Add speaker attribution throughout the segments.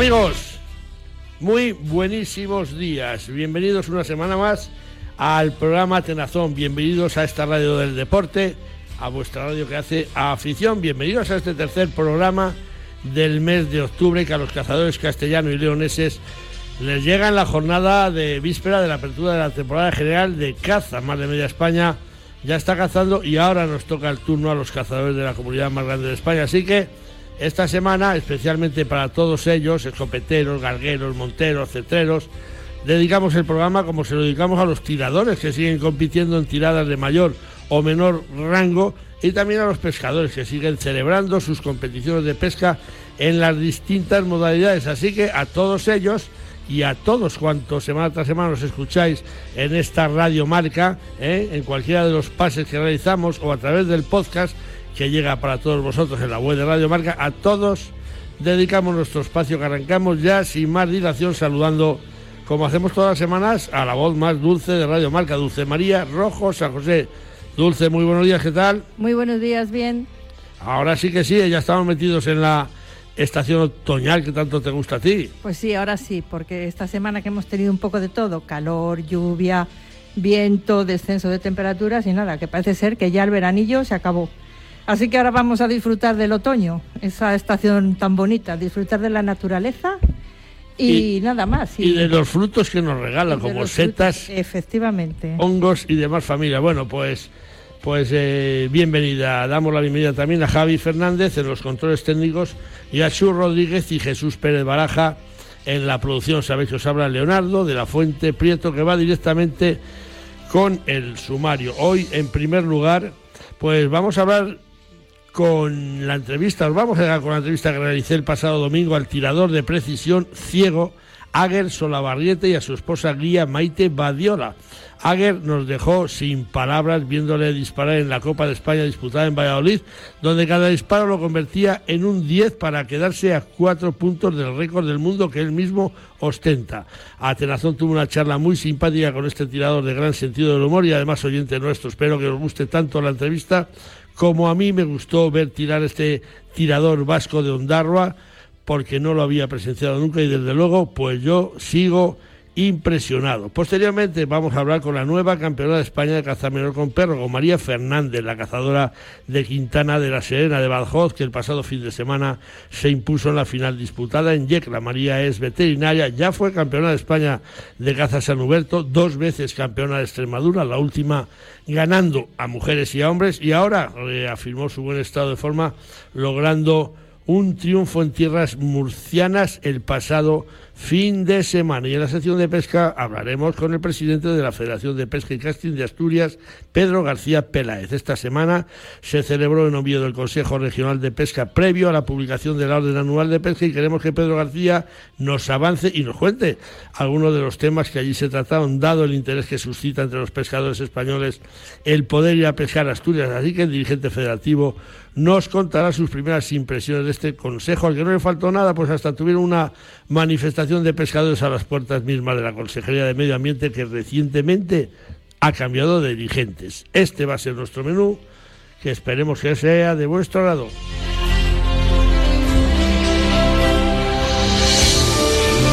Speaker 1: Amigos, muy buenísimos días. Bienvenidos una semana más al programa Tenazón. Bienvenidos a esta radio del deporte, a vuestra radio que hace afición. Bienvenidos a este tercer programa del mes de octubre que a los cazadores castellanos y leoneses les llega en la jornada de víspera de la apertura de la temporada general de caza. Más de media España ya está cazando y ahora nos toca el turno a los cazadores de la comunidad más grande de España. Así que esta semana, especialmente para todos ellos, escopeteros, galgueros, monteros, cetreros, dedicamos el programa como se lo dedicamos a los tiradores que siguen compitiendo en tiradas de mayor o menor rango y también a los pescadores que siguen celebrando sus competiciones de pesca en las distintas modalidades. Así que a todos ellos y a todos cuantos semana tras semana nos escucháis en esta radio marca, ¿eh? en cualquiera de los pases que realizamos o a través del podcast que llega para todos vosotros en la web de Radio Marca, a todos dedicamos nuestro espacio que arrancamos ya sin más dilación saludando como hacemos todas las semanas a la voz más dulce de Radio Marca, Dulce María Rojo San José. Dulce, muy buenos días, ¿qué tal?
Speaker 2: Muy buenos días, bien.
Speaker 1: Ahora sí que sí, ya estamos metidos en la estación otoñal que tanto te gusta a ti.
Speaker 2: Pues sí, ahora sí, porque esta semana que hemos tenido un poco de todo, calor, lluvia, viento, descenso de temperaturas y nada, que parece ser que ya el veranillo se acabó. Así que ahora vamos a disfrutar del otoño, esa estación tan bonita, disfrutar de la naturaleza y, nada más.
Speaker 1: Y, de los frutos que nos regalan, como setas,
Speaker 2: efectivamente.
Speaker 1: hongos y demás familia. Bueno, pues pues eh, bienvenida, damos la bienvenida también a Javi Fernández en los controles técnicos y a Chu Rodríguez y Jesús Pérez Baraja en la producción. Sabéis que os habla Leonardo de la Fuente Prieto que va directamente con el sumario. Hoy, en primer lugar, pues vamos a hablar con la entrevista, os vamos a dar con la entrevista que realicé el pasado domingo al tirador de precisión ciego Ager Solabarriete y a su esposa guía Maite Badiola. Ager nos dejó sin palabras viéndole disparar en la Copa de España disputada en Valladolid, donde cada disparo lo convertía en un 10 para quedarse a cuatro puntos del récord del mundo que él mismo ostenta. Atenazón tuvo una charla muy simpática con este tirador de gran sentido del humor y además oyente nuestro. Espero que os guste tanto la entrevista como a mí me gustó ver tirar este tirador vasco de Ondarroa porque no lo había presenciado nunca y desde luego pues yo sigo impresionado. Posteriormente vamos a hablar con la nueva campeona de España de caza menor con perro, con María Fernández, la cazadora de Quintana de la Serena de Badajoz, que el pasado fin de semana se impuso en la final disputada en Yecla. María es veterinaria, ya fue campeona de España de caza San Huberto, dos veces campeona de Extremadura, la última ganando a mujeres y a hombres, y ahora reafirmó su buen estado de forma logrando un triunfo en tierras murcianas el pasado fin de semana. Y en la sección de pesca hablaremos con el presidente de la Federación de Pesca y Casting de Asturias, Pedro García Peláez. Esta semana se celebró en Oviedo el Consejo Regional de Pesca previo a la publicación de la Orden Anual de Pesca y queremos que Pedro García nos avance y nos cuente algunos de los temas que allí se trataron, dado el interés que suscita entre los pescadores españoles el poder ir a pescar Asturias. Así que el dirigente federativo nos contará sus primeras impresiones de este consejo, al que no le faltó nada, pues hasta tuvieron una manifestación de pescadores a las puertas mismas de la Consejería de Medio Ambiente que recientemente ha cambiado de dirigentes. Este va a ser nuestro menú, que esperemos que sea de vuestro lado.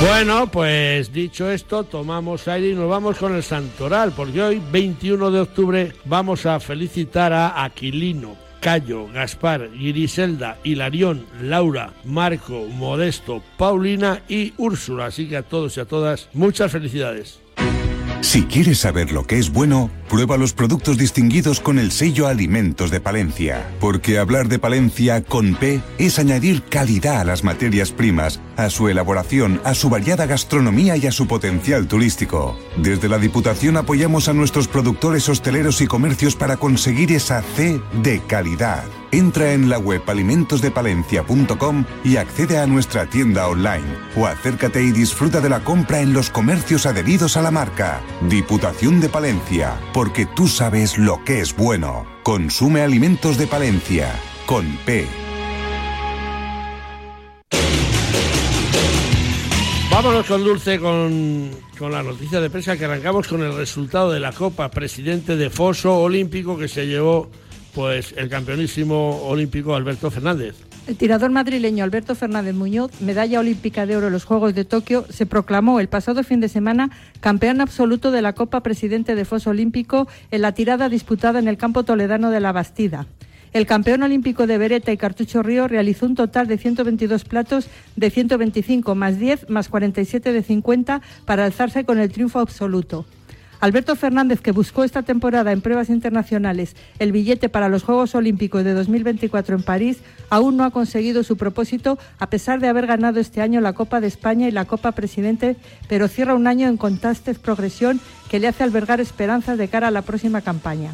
Speaker 1: Bueno, pues dicho esto, tomamos aire y nos vamos con el Santoral, porque hoy, 21 de octubre, vamos a felicitar a Aquilino, Cayo, Gaspar, Griselda, Hilarión, Laura, Marco, Modesto, Paulina y Úrsula. Así que a todos y a todas, muchas felicidades.
Speaker 3: Si quieres saber lo que es bueno, prueba los productos distinguidos con el sello Alimentos de Palencia. Porque hablar de Palencia con P es añadir calidad a las materias primas, a su elaboración, a su variada gastronomía y a su potencial turístico. Desde la Diputación apoyamos a nuestros productores hosteleros y comercios para conseguir esa C de calidad. Entra en la web alimentosdepalencia.com y accede a nuestra tienda online o acércate y disfruta de la compra en los comercios adheridos a la marca. Diputación de Palencia, porque tú sabes lo que es bueno. Consume alimentos de Palencia, con P.
Speaker 1: Vámonos con Dulce con, con la noticia de prensa que arrancamos con el resultado de la Copa Presidente de Foso Olímpico que se llevó pues el campeonísimo olímpico Alberto Fernández.
Speaker 2: El tirador madrileño Alberto Fernández Muñoz, medalla olímpica de oro en los Juegos de Tokio, se proclamó el pasado fin de semana campeón absoluto de la Copa Presidente de Foso Olímpico en la tirada disputada en el campo toledano de la Bastida. El campeón olímpico de Beretta y Cartucho Río realizó un total de 122 platos de 125 más 10 más 47 de 50 para alzarse con el triunfo absoluto. Alberto Fernández, que buscó esta temporada en pruebas internacionales el billete para los Juegos Olímpicos de 2024 en París, aún no ha conseguido su propósito a pesar de haber ganado este año la Copa de España y la Copa Presidente, pero cierra un año en constante progresión que le hace albergar esperanzas de cara a la próxima campaña.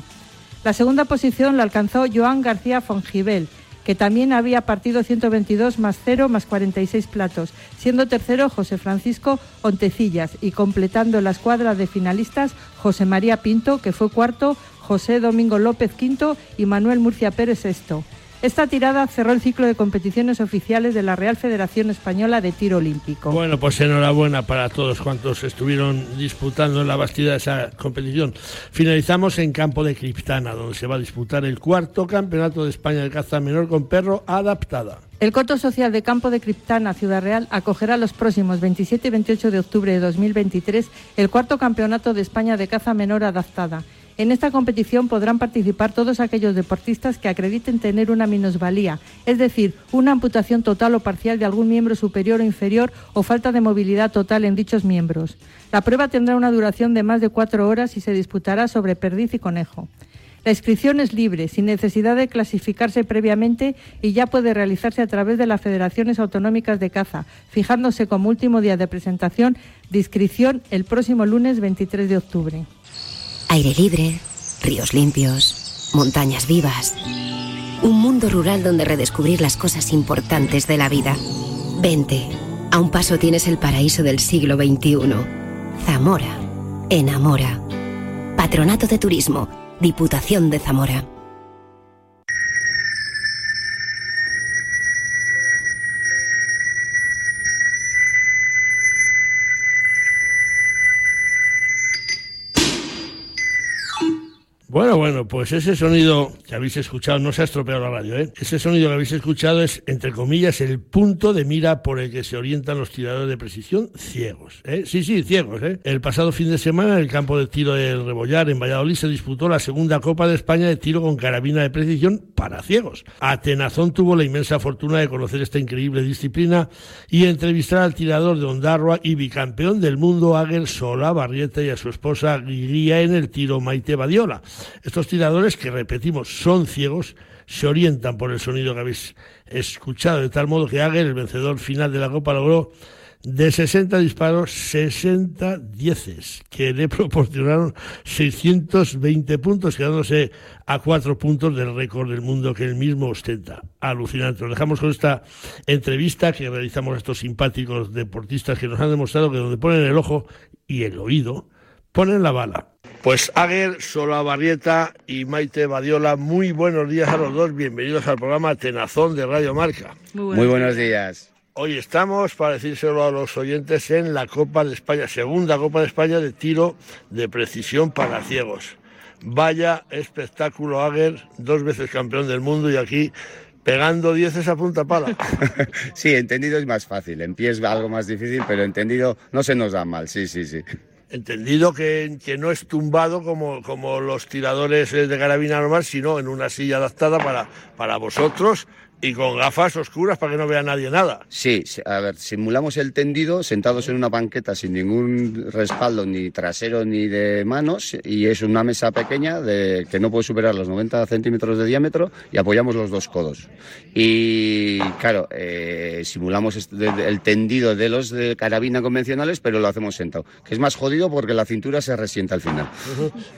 Speaker 2: La segunda posición la alcanzó Joan García Fongibel, que también había partido 122 más 0 más 46 platos, siendo tercero José Francisco Ontecillas y completando la escuadra de finalistas José María Pinto, que fue cuarto, José Domingo López quinto y Manuel Murcia Pérez sexto. Esta tirada cerró el ciclo de competiciones oficiales de la Real Federación Española de Tiro Olímpico.
Speaker 1: Bueno, pues enhorabuena para todos cuantos estuvieron disputando en la Bastida esa competición. Finalizamos en campo de Criptana, donde se va a disputar el cuarto campeonato de España de caza menor con perro adaptada.
Speaker 2: El coto social de Campo de Criptana, Ciudad Real, acogerá los próximos 27 y 28 de octubre de 2023 el cuarto campeonato de España de caza menor adaptada. En esta competición podrán participar todos aquellos deportistas que acrediten tener una minusvalía, es decir, una amputación total o parcial de algún miembro superior o inferior o falta de movilidad total en dichos miembros. La prueba tendrá una duración de más de cuatro horas y se disputará sobre perdiz y conejo. La inscripción es libre, sin necesidad de clasificarse previamente y ya puede realizarse a través de las federaciones autonómicas de caza, fijándose como último día de presentación de inscripción el próximo lunes 23 de octubre.
Speaker 4: Aire libre, ríos limpios, montañas vivas. Un mundo rural donde redescubrir las cosas importantes de la vida. Vente, a un paso tienes el paraíso del siglo XXI. Zamora, enamora. Patronato de Turismo, Diputación de Zamora.
Speaker 1: Bueno, pues ese sonido que habéis escuchado, no se ha estropeado la radio, ¿eh? Ese sonido que habéis escuchado es, entre comillas, el punto de mira por el que se orientan los tiradores de precisión ciegos, ¿eh? Sí, sí, ciegos, ¿eh? El pasado fin de semana, en el campo de tiro del Rebollar, en Valladolid, se disputó la segunda Copa de España de tiro con carabina de precisión para ciegos. Atenazón tuvo la inmensa fortuna de conocer esta increíble disciplina y entrevistar al tirador de Ondarroa y bicampeón del mundo, Águel Sola Barrieta, y a su esposa Guiría en el tiro Maite Badiola. Estos tiradores, que repetimos, son ciegos, se orientan por el sonido que habéis escuchado, de tal modo que Aguer, el vencedor final de la Copa, logró de 60 disparos, 60 dieces, que le proporcionaron 620 puntos, quedándose a cuatro puntos del récord del mundo que él mismo ostenta. Alucinante. Lo dejamos con esta entrevista que realizamos a estos simpáticos deportistas que nos han demostrado que donde ponen el ojo y el oído, ponen la bala. Pues Aguer, Sola Barrieta y Maite Badiola, muy buenos días a los dos. Bienvenidos al programa Tenazón de Radio Marca.
Speaker 5: Muy, muy buenos días.
Speaker 1: Hoy estamos, para decírselo a los oyentes, en la Copa de España, segunda Copa de España de tiro de precisión para ciegos. Vaya espectáculo, Aguer, dos veces campeón del mundo y aquí pegando dieces a punta pala.
Speaker 5: sí, entendido es más fácil. En pie es algo más difícil, pero entendido no se nos da mal. Sí, sí, sí
Speaker 1: entendido que, que, no es tumbado como, como los tiradores de carabina normal, sino en una silla adaptada para, para vosotros y con gafas oscuras para que no vea nadie nada.
Speaker 5: Sí, a ver, simulamos el tendido sentados en una banqueta sin ningún respaldo ni trasero ni de manos y es una mesa pequeña de, que no puede superar los 90 centímetros de diámetro y apoyamos los dos codos. Y claro, eh, simulamos el tendido de los de carabina convencionales, pero lo hacemos sentado, que es más jodido porque la cintura se resienta al final.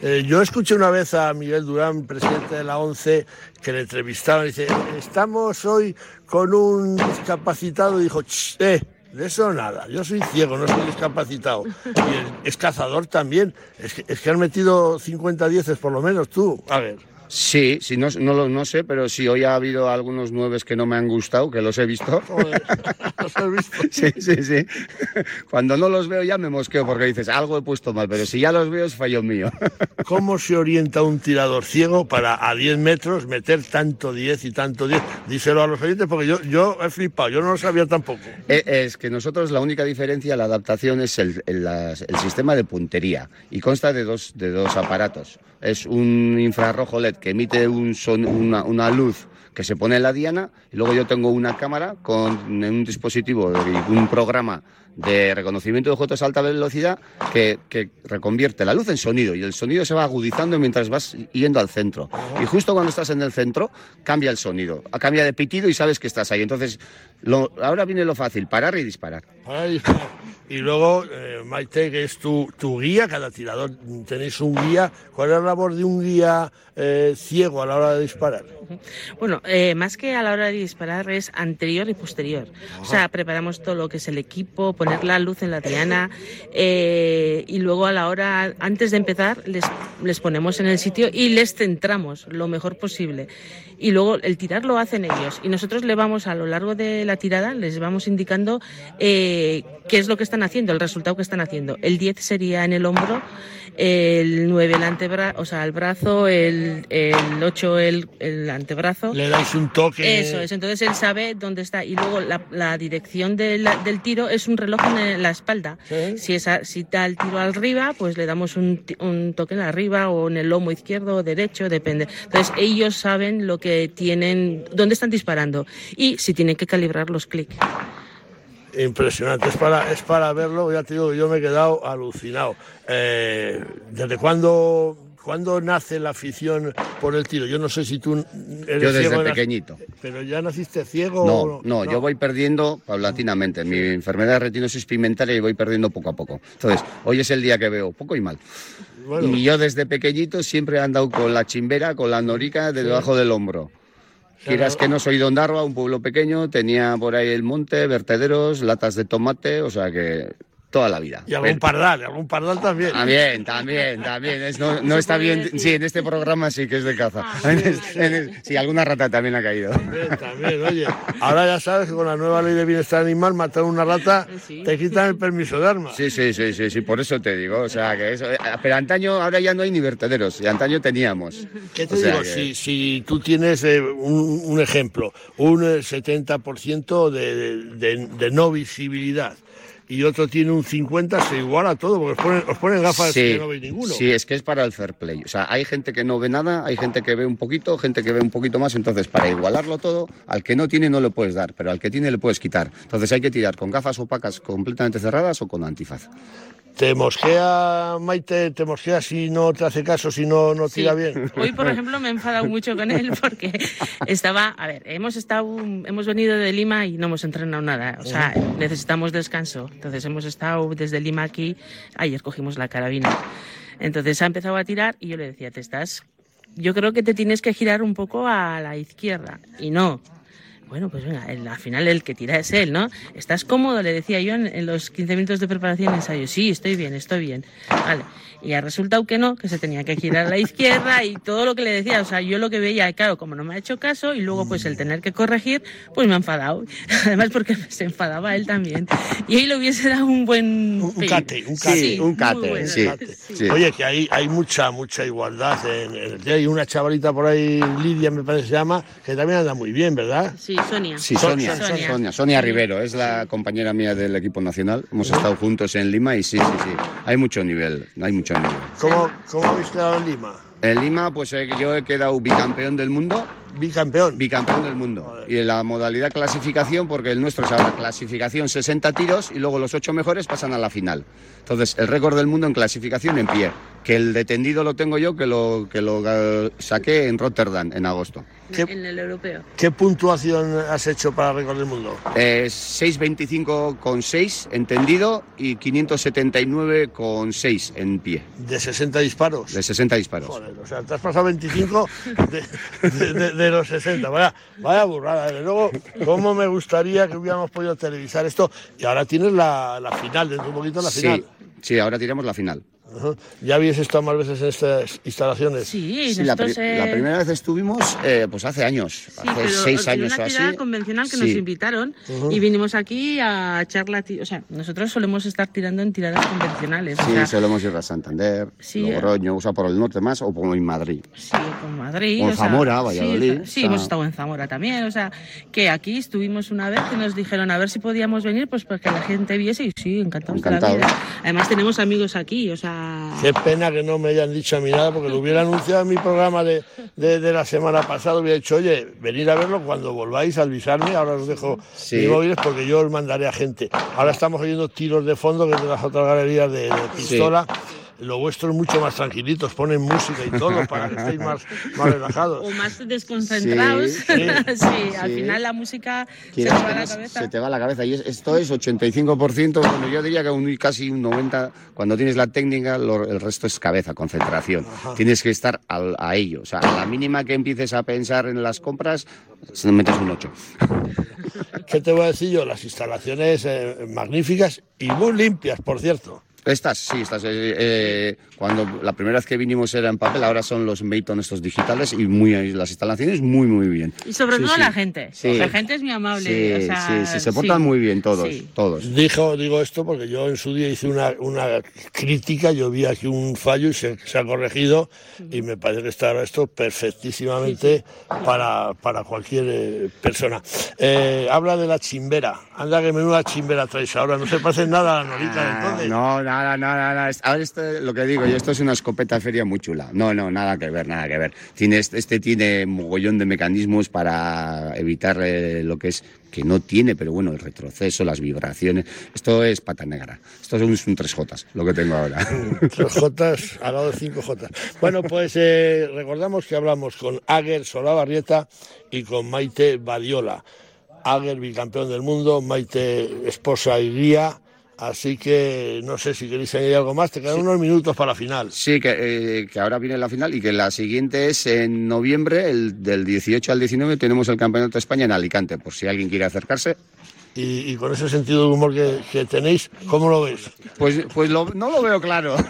Speaker 1: Eh, yo escuché una vez a Miguel Durán, presidente de la ONCE, que le entrevistaban dice, estamos hoy con un discapacitado, y dijo, eh, de eso nada, yo soy ciego, no soy discapacitado. Y es cazador también, es que, es que han metido 50 dieces por lo menos tú, a ver.
Speaker 5: Sí, sí no, no, lo- no sé, pero sí, hoy ha habido algunos nueves que no me han gustado, que los he visto.
Speaker 1: Joder, ¿los has visto?
Speaker 5: Sí, sí, sí. Cuando no los veo ya me mosqueo porque dices, algo he puesto mal, pero si ya los veo es fallo mío.
Speaker 1: ¿Cómo se orienta un tirador ciego para a 10 metros meter tanto 10 y tanto 10? Díselo a los oyentes porque yo, yo he flipado, yo no lo sabía tampoco.
Speaker 5: Eh, Es que nosotros la única diferencia, la adaptación es el, el- el sistema de puntería y consta de dos, de dos aparatos. Es un infrarrojo LED que emite un son- una, una luz que se pone en la diana y luego yo tengo una cámara con un dispositivo y un programa de reconocimiento de objetos a alta velocidad que, que reconvierte la luz en sonido y el sonido se va agudizando mientras vas yendo al centro. Y justo cuando estás en el centro cambia el sonido, cambia de pitido y sabes que estás ahí. Entonces, ahora viene lo fácil, parar y disparar.
Speaker 1: Para disparar. Y luego, eh, Maite, que es tu, tu guía, cada tirador tenéis un guía. ¿Cuál es la labor de un guía eh, ciego a la hora de disparar?
Speaker 6: Bueno, eh, más que a la hora de disparar es anterior y posterior. O sea, preparamos todo lo que es el equipo, poner la luz en la diana eh, y luego a la hora, antes de empezar, les, les ponemos en el sitio y les centramos lo mejor posible. Y luego el tirar lo hacen ellos y nosotros le vamos a lo largo de la tirada, les vamos indicando eh, qué es lo que están haciendo, el resultado que están haciendo. El 10 sería en el hombro, el 9 el antebrazo, o sea, el brazo, el, el 8 el, el antebrazo.
Speaker 1: Le dais un toque.
Speaker 6: Eso es, entonces él sabe dónde está. Y luego la, la dirección de la- del tiro es un reloj en la espalda.
Speaker 1: Sí.
Speaker 6: Si, es si da el tiro arriba, pues le damos un, un toque en arriba o en el lomo izquierdo o derecho, depende. Entonces ellos saben lo que tienen, dónde están disparando y si tienen que calibrar los clics.
Speaker 1: Impresionante, es para, es para verlo, ya te digo, yo me he quedado alucinado. Eh, ¿Desde cuándo, cuándo nace la afición por el tiro? Yo no sé si tú eres
Speaker 5: Yo desde
Speaker 1: ciego
Speaker 5: pequeñito.
Speaker 1: ¿Pero ya naciste ciego? o
Speaker 5: No, no, yo voy perdiendo paulatinamente. Mi enfermedad de retinosis pigmentaria y voy perdiendo poco a poco. Entonces, hoy es el día que veo poco y mal.
Speaker 1: Bueno,
Speaker 5: Y yo desde pequeñito siempre he andado con la chimbera, con la norica debajo del hombro. Quieras que no soy de Ondarroa, un pueblo pequeño, tenía por ahí el monte, vertederos, latas de tomate, o sea que toda la vida.
Speaker 1: y algún
Speaker 5: Pero-
Speaker 1: pardal, y algún pardal también.
Speaker 5: También, también, también. Es- no no está bien. Sí, en este programa sí que es de caza. En el- en el- sí, alguna rata también ha caído.
Speaker 1: También, también, oye. Ahora ya sabes que con la nueva ley de bienestar animal, matar una rata, te quitan el permiso de armas.
Speaker 5: Sí, sí, sí, sí, sí, por eso te digo. O sea, que eso. eh, Pero antaño, ahora ya no hay ni vertederos. Y antaño teníamos.
Speaker 1: ¿Qué te
Speaker 5: O sea
Speaker 1: digo?
Speaker 5: que-
Speaker 1: Si, si tú tienes eh, un, un ejemplo, un eh, 70% de, de- de no visibilidad y otro tiene un 50%, se iguala todo, porque os ponen, os ponen gafas
Speaker 5: Sí,
Speaker 1: que no veis ninguno.
Speaker 5: sí, es que es para el fair play. O sea, hay gente que no ve nada, hay gente que ve un poquito, gente que ve un poquito más. Entonces, para igualarlo todo, al que no tiene no le puedes dar, pero al que tiene le puedes quitar. Entonces, hay que tirar con gafas opacas completamente cerradas o con antifaz.
Speaker 1: Te mosquea, Maite, te mosquea si no te hace caso, si no, no
Speaker 6: Sí.
Speaker 1: tira bien.
Speaker 6: Hoy, por ejemplo, me he enfadado mucho con él porque estaba, a ver, hemos estado, hemos venido de Lima y no hemos entrenado nada, o sea, necesitamos descanso. Entonces hemos estado desde Lima aquí, ayer cogimos la carabina. Entonces ha empezado a tirar y yo le decía, te estás, yo creo que te tienes que girar un poco a la izquierda y no. Bueno, pues venga, el- al final el que tira es él, ¿no? ¿Estás cómodo? Le decía yo en, en los 15 minutos de preparación de ensayo. Sí, estoy bien, estoy bien. Vale. Y ha resultado que no, que se tenía que girar a la izquierda y todo lo que le decía. O sea, yo lo que veía, claro, como no me ha hecho caso y luego pues el tener que corregir, pues me ha enfadado. Además porque se enfadaba él también. Y ahí le hubiese dado un buen...
Speaker 1: Un cate, un
Speaker 5: Sí,
Speaker 1: cate.
Speaker 5: un cate,
Speaker 6: bueno.
Speaker 5: sí. sí.
Speaker 1: Oye, que hay, hay mucha, mucha igualdad en, en. Hay una chavalita por ahí, Lidia me parece que se llama, que también anda muy bien, ¿verdad?
Speaker 6: Sí, Sonia.
Speaker 5: Sí, Sonia,
Speaker 6: Sonia.
Speaker 5: Sonia, Sonia, Rivero, es la compañera mía del equipo nacional. Hemos estado juntos en Lima y sí, sí, sí. Hay mucho nivel, hay mucho nivel.
Speaker 1: ¿Cómo, cómo habéis quedado en Lima?
Speaker 5: En Lima, pues eh, yo he quedado bicampeón del mundo,
Speaker 1: Bicampeón.
Speaker 5: bicampeón del mundo. Y en la modalidad clasificación, porque el nuestro es ahora clasificación 60 tiros y luego los ocho mejores pasan a la final. Entonces, el récord del mundo en clasificación en pie. Que el de tendido lo tengo yo, que lo, que lo eh, saqué en Rotterdam en agosto.
Speaker 1: ¿Qué?
Speaker 6: En el europeo.
Speaker 1: ¿Qué puntuación has hecho para récord del mundo?
Speaker 5: Eh, 625 con 6 en tendido y 579 con 6 en pie.
Speaker 1: De 60 disparos.
Speaker 5: De 60 disparos.
Speaker 1: Joder, o sea, te has pasado 25 de, de- de- de los 60. Vaya, vaya burrada. Desde luego, cómo me gustaría que hubiéramos podido televisar esto. Y ahora tienes la, la final, dentro de un poquito la
Speaker 5: Sí,
Speaker 1: final.
Speaker 5: sí, ahora tiramos la final.
Speaker 1: ¿Ya habías estado más veces en estas instalaciones?
Speaker 6: Sí,
Speaker 5: Sí, la, pri-
Speaker 6: eh,
Speaker 5: la primera vez estuvimos eh, pues hace años,
Speaker 6: Sí,
Speaker 5: hace
Speaker 6: pero
Speaker 5: seis años
Speaker 6: una
Speaker 5: o así.
Speaker 6: convencional que nos
Speaker 5: Sí.
Speaker 6: invitaron y vinimos aquí a echar la... ti- O sea, nosotros solemos estar tirando en tiradas convencionales. o
Speaker 5: Sí,
Speaker 6: sea,
Speaker 5: solemos ir a Santander,
Speaker 6: Sí,
Speaker 5: Logroño, o sea, por el norte más, o por Madrid.
Speaker 6: Sí, con Madrid.
Speaker 5: O
Speaker 6: o sea,
Speaker 5: Zamora,
Speaker 6: sí,
Speaker 5: Valladolid,
Speaker 6: Sí,
Speaker 5: o sea-
Speaker 6: hemos estado en Zamora también. O sea, que aquí estuvimos una vez que nos dijeron a ver si podíamos venir, pues para que la gente viese. Y sí, encantados de la
Speaker 5: Encantados.
Speaker 6: vida. Además, tenemos amigos aquí, o sea.
Speaker 1: Qué pena que no me hayan dicho a mí nada, porque lo hubiera anunciado en mi programa de, de, de la semana pasada. Hubiera dicho, oye, venir a verlo cuando volváis, avisarme. Ahora os dejo
Speaker 5: Sí.
Speaker 1: mi móviles porque yo os mandaré a gente. Ahora estamos oyendo tiros de fondo que de las otras galerías de, de pistola. Lo vuestro es mucho más tranquilitos, ponen música y todo para que estéis más, más relajados.
Speaker 6: O más desconcentrados.
Speaker 5: Sí,
Speaker 6: Sí,
Speaker 1: sí.
Speaker 6: al final la música se
Speaker 5: que
Speaker 6: va a la cabeza.
Speaker 5: Se te va la cabeza. Y es- esto es 85%, bueno, yo diría que un, casi un 90%. Cuando tienes la técnica, lo- el resto es cabeza, concentración. Tienes que estar al- a ello. O sea, a la mínima que empieces a pensar en las compras, se metes un 8.
Speaker 1: ¿Qué te voy a decir yo? Las instalaciones eh, magníficas y muy limpias, por cierto.
Speaker 5: Estas, sí, estas. eh, eh, cuando la primera vez que vinimos era en papel, ahora son los Mayton estos digitales y muy las instalaciones muy, muy bien.
Speaker 6: Y sobre
Speaker 5: Sí,
Speaker 6: todo
Speaker 5: sí.
Speaker 6: la gente.
Speaker 5: Sí.
Speaker 6: La gente es muy amable.
Speaker 5: Sí,
Speaker 6: o sea,
Speaker 5: sí, sí, se portan
Speaker 6: sí.
Speaker 5: muy bien todos,
Speaker 6: Sí.
Speaker 5: todos.
Speaker 1: Dijo, digo esto porque yo en su día hice una, una crítica, yo vi aquí un fallo y se, se ha corregido y me parece que está esto perfectísimamente para, para cualquier eh, persona. Eh, habla de la chimbera, anda que menuda chimbera traes ahora, no se parece nada a la norita
Speaker 5: Ah,
Speaker 1: entonces.
Speaker 5: no, nada, nada, nada. Ahora esto, lo que digo yo, esto es una escopeta feria muy chula. No, no, nada que ver, nada que ver. Tiene, este, este tiene mogollón de mecanismos para evitar eh, lo que es, que no tiene, pero bueno, el retroceso, las vibraciones. Esto es pata negra. Esto es un, es un 3J, lo que tengo ahora.
Speaker 1: Tres Jotas al lado de cinco Jotas. Bueno, pues eh, recordamos que hablamos con Ager Solabarrieta y con Maite Badiola. Ager, bicampeón del mundo, Maite, esposa y guía. Así que no sé si queréis añadir algo más, te quedan unos minutos para la final.
Speaker 5: Sí, que, eh, que ahora viene la final y que la siguiente es en noviembre, el, del 18 al 19, tenemos el Campeonato de España en Alicante, por si alguien quiere acercarse.
Speaker 1: Y, y con ese sentido de humor que, que tenéis, ¿cómo lo ves?
Speaker 5: Pues, pues lo- no lo veo claro.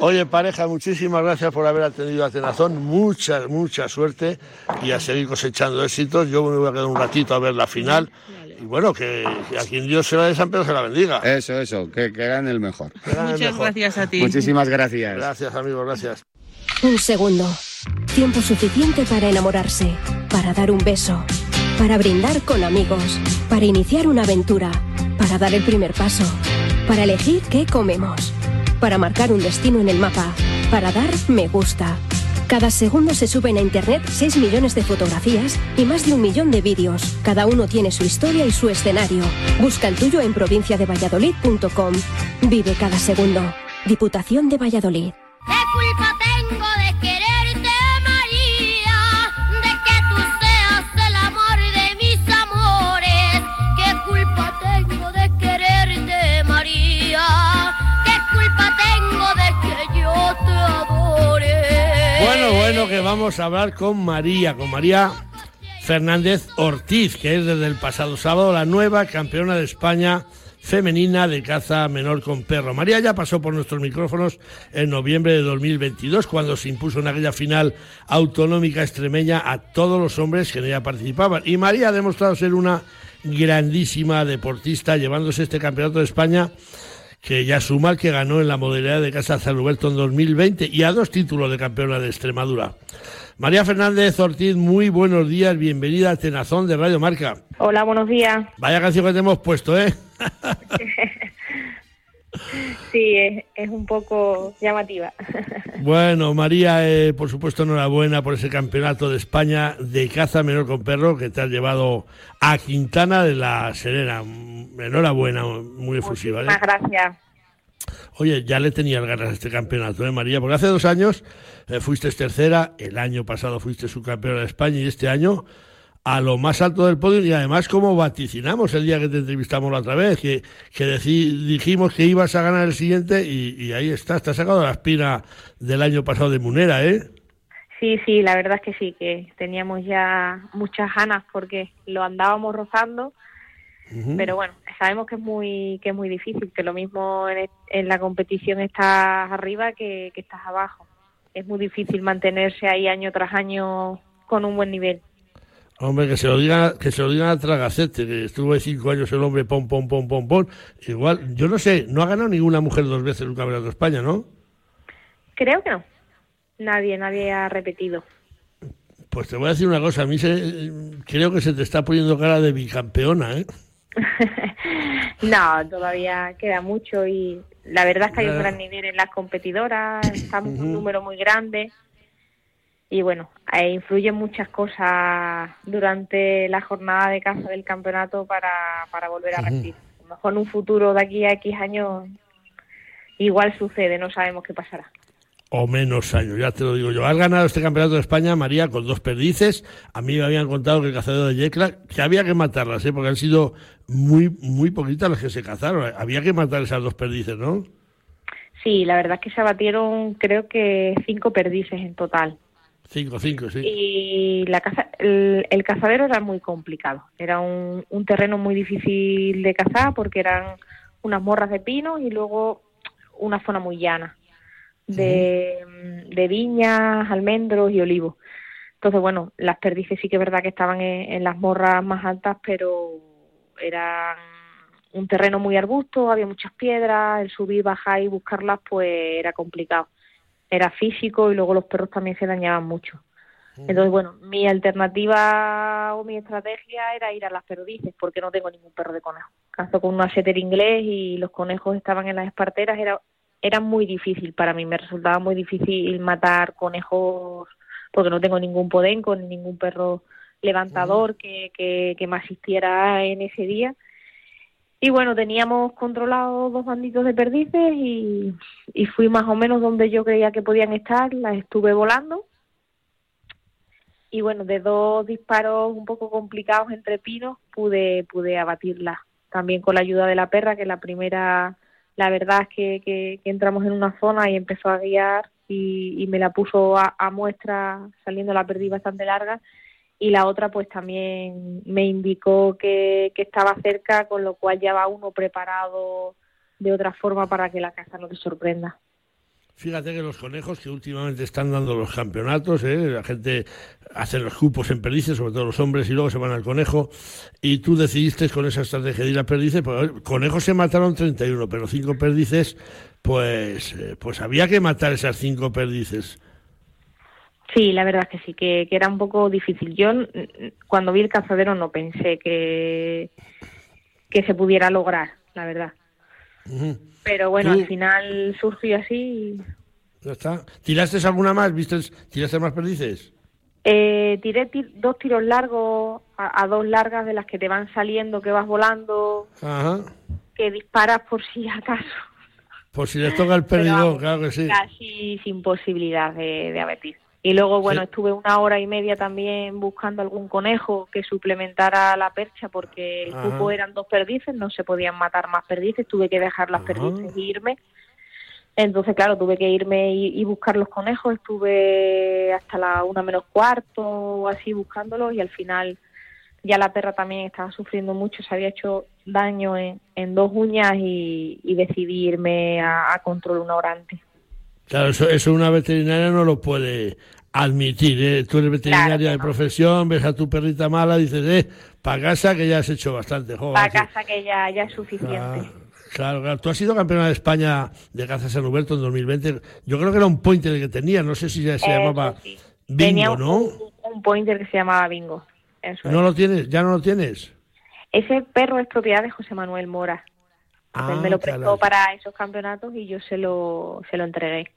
Speaker 1: Oye, pareja, muchísimas gracias por haber atendido a Tenazón. Mucha, mucha suerte y a seguir cosechando éxitos. Yo me voy a quedar un ratito a ver la final. Y bueno, que, que a quien Dios se la de San Pedro se la bendiga.
Speaker 5: Eso, eso, que, que gane el mejor.
Speaker 1: Que gane el
Speaker 6: Muchas
Speaker 1: mejor.
Speaker 6: gracias a ti.
Speaker 5: Muchísimas gracias.
Speaker 1: Gracias, amigos, gracias.
Speaker 4: Un segundo. Tiempo suficiente para enamorarse, para dar un beso, para brindar con amigos, para iniciar una aventura, para dar el primer paso, para elegir qué comemos, para marcar un destino en el mapa, para dar me gusta. Cada segundo se suben a Internet 6 millones de fotografías y más de un millón de vídeos. Cada uno tiene su historia y su escenario. Busca el tuyo en provinciadevalladolid.com. Vive cada segundo. Diputación de Valladolid.
Speaker 7: ¿Qué culpa tengo de Que
Speaker 1: vamos a hablar con María, con María Fernández Ortiz, que es desde el pasado sábado la nueva campeona de España femenina de caza menor con perro. María ya pasó por nuestros micrófonos en noviembre de 2022, cuando se impuso en aquella final autonómica extremeña a todos los hombres que en ella participaban. Y María ha demostrado ser una grandísima deportista, llevándose este campeonato de España que ya suma que ganó en la modalidad de Casa San Roberto en 2020 y a dos títulos de campeona de Extremadura. María Fernández Ortiz, muy buenos días, bienvenida a Tenazón de Radio Marca.
Speaker 8: Hola, buenos días.
Speaker 1: Vaya canción que te hemos puesto, ¿eh?
Speaker 8: Sí, es, es un poco llamativa.
Speaker 1: Bueno, María, eh, por supuesto, enhorabuena por ese campeonato de España de caza menor con perro que te has llevado a Quintana de la Serena. Enhorabuena, muy efusiva. ¿eh?
Speaker 8: Muchísimas gracias.
Speaker 1: Oye, ya le tenías ganas a este campeonato, ¿eh, María? Porque hace dos años eh, fuiste tercera, el año pasado fuiste subcampeona de España y este año a lo más alto del podio y además como vaticinamos el día que te entrevistamos la otra vez, que, que dijimos que ibas a ganar el siguiente y, y ahí estás, te has sacado la espina del año pasado de Munera, ¿eh?
Speaker 8: Sí, sí, la verdad es que sí, que teníamos ya muchas ganas porque lo andábamos rozando Pero bueno, sabemos que es muy que es muy difícil, que lo mismo en, en la competición estás arriba que, que estás abajo. Es muy difícil mantenerse ahí año tras año con un buen nivel.
Speaker 1: Hombre, que se lo digan, que se lo digan a Tragacete, que estuvo de cinco años el hombre, pom, pom, pom, pom, pom. Igual, yo no sé, no ha ganado ninguna mujer dos veces un campeonato de España, ¿no?
Speaker 8: Creo que no. Nadie, nadie ha repetido.
Speaker 1: Pues te voy a decir una cosa, a mí se, creo que se te está poniendo cara de bicampeona, ¿eh?
Speaker 8: no, todavía queda mucho y la verdad es que hay un gran nivel en las competidoras, estamos en un número muy grande y bueno, eh, influyen muchas cosas durante la jornada de caza del campeonato para, para volver a repetir. A lo mejor en un futuro de aquí a X años igual sucede, no sabemos qué pasará.
Speaker 1: O menos años, ya te lo digo yo. Has ganado este campeonato de España, María, con dos perdices. A mí me habían contado que el cazador de Yecla, que había que matarlas, ¿eh? porque han sido muy, muy poquitas las que se cazaron. Había que matar esas dos perdices, ¿no?
Speaker 8: Sí, la verdad es que se abatieron creo que cinco perdices en total.
Speaker 1: Cinco, cinco, sí.
Speaker 8: y la caza, el, el cazadero era muy complicado. Era un, un terreno muy difícil de cazar porque eran unas morras de pinos y luego una zona muy llana de, de viñas, almendros y olivos. Entonces, bueno, las perdices sí que es verdad que estaban en, en las morras más altas, pero eran un terreno muy arbusto, había muchas piedras, el subir, bajar y buscarlas pues era complicado. Era físico y luego los perros también se dañaban mucho. Entonces, bueno, mi alternativa o mi estrategia era ir a las perdices porque no tengo ningún perro de conejo. Cazo con una setter inglés y los conejos estaban en las esparteras, era, era muy difícil para mí, me resultaba muy difícil matar conejos porque no tengo ningún podenco ni ningún perro levantador que, que, que me asistiera en ese día. Y bueno, teníamos controlados dos banditos de perdices y, y fui más o menos donde yo creía que podían estar, las estuve volando. Y bueno, de dos disparos un poco complicados entre pinos pude, pude abatirlas. También con la ayuda de la perra, que la primera, la verdad es que, que, que entramos en una zona y empezó a guiar y, y me la puso a, a muestra saliendo la perdí bastante larga y la otra pues también me indicó que, que estaba cerca, con lo cual ya va uno preparado de otra forma para que la caza no te sorprenda.
Speaker 1: Fíjate que los conejos que últimamente están dando los campeonatos, ¿eh? la gente hace los cupos en perdices, sobre todo los hombres, y luego se van al conejo. Y tú decidiste con esa estrategia de ir a perdices, pues conejos se mataron 31, pero cinco perdices, pues, eh, pues había que matar esas cinco perdices.
Speaker 8: Sí, la verdad es que sí, que, que era un poco difícil. Yo cuando vi el cazadero no pensé que, que se pudiera lograr, la verdad. Pero bueno,
Speaker 1: Tú-
Speaker 8: al final surgió así. y-
Speaker 1: está. ¿Tiraste alguna más? ¿Viste? ¿Tiraste más perdices?
Speaker 8: Eh, tiré ti- dos tiros largos a, a dos largas de las que te van saliendo, que vas volando,
Speaker 1: Ajá.
Speaker 8: que disparas por si acaso.
Speaker 1: Por si les toca el
Speaker 8: vamos,
Speaker 1: claro que sí.
Speaker 8: Casi sin posibilidad de, de abatir. Y luego, bueno,
Speaker 1: Sí.
Speaker 8: estuve una hora y media también buscando algún conejo que suplementara la percha porque el cupo eran dos perdices, no se podían matar más perdices, tuve que dejar las
Speaker 1: Ajá.
Speaker 8: perdices e irme. Entonces, claro, tuve que irme y, y buscar los conejos, estuve hasta la una menos cuarto o así buscándolos y al final ya la perra también estaba sufriendo mucho, se había hecho daño en, en dos uñas y, y decidí irme a, a control una hora antes.
Speaker 1: Claro, eso, eso una veterinaria no lo puede admitir. ¿eh? Tú eres veterinaria
Speaker 8: Claro
Speaker 1: de
Speaker 8: no.
Speaker 1: profesión, ves a tu perrita mala, dices, eh, para casa que ya has hecho bastante. joder,
Speaker 8: Para casa que ya, ya es suficiente.
Speaker 1: Ah, claro, claro. Tú has sido campeona de España de caza San Huberto en 2020. Yo creo que era un pointer el que tenía, no sé si ya se
Speaker 8: Eso
Speaker 1: llamaba
Speaker 8: sí.
Speaker 1: Bingo,
Speaker 8: Tenía un,
Speaker 1: ¿no?
Speaker 8: un- un pointer que se llamaba Bingo. Eso
Speaker 1: ¿No
Speaker 8: es.
Speaker 1: lo tienes? ¿Ya no lo tienes?
Speaker 8: Ese perro es propiedad de José Manuel Mora.
Speaker 1: Ah,
Speaker 8: Él me lo prestó
Speaker 1: caray.
Speaker 8: para esos campeonatos y yo se lo, se lo entregué.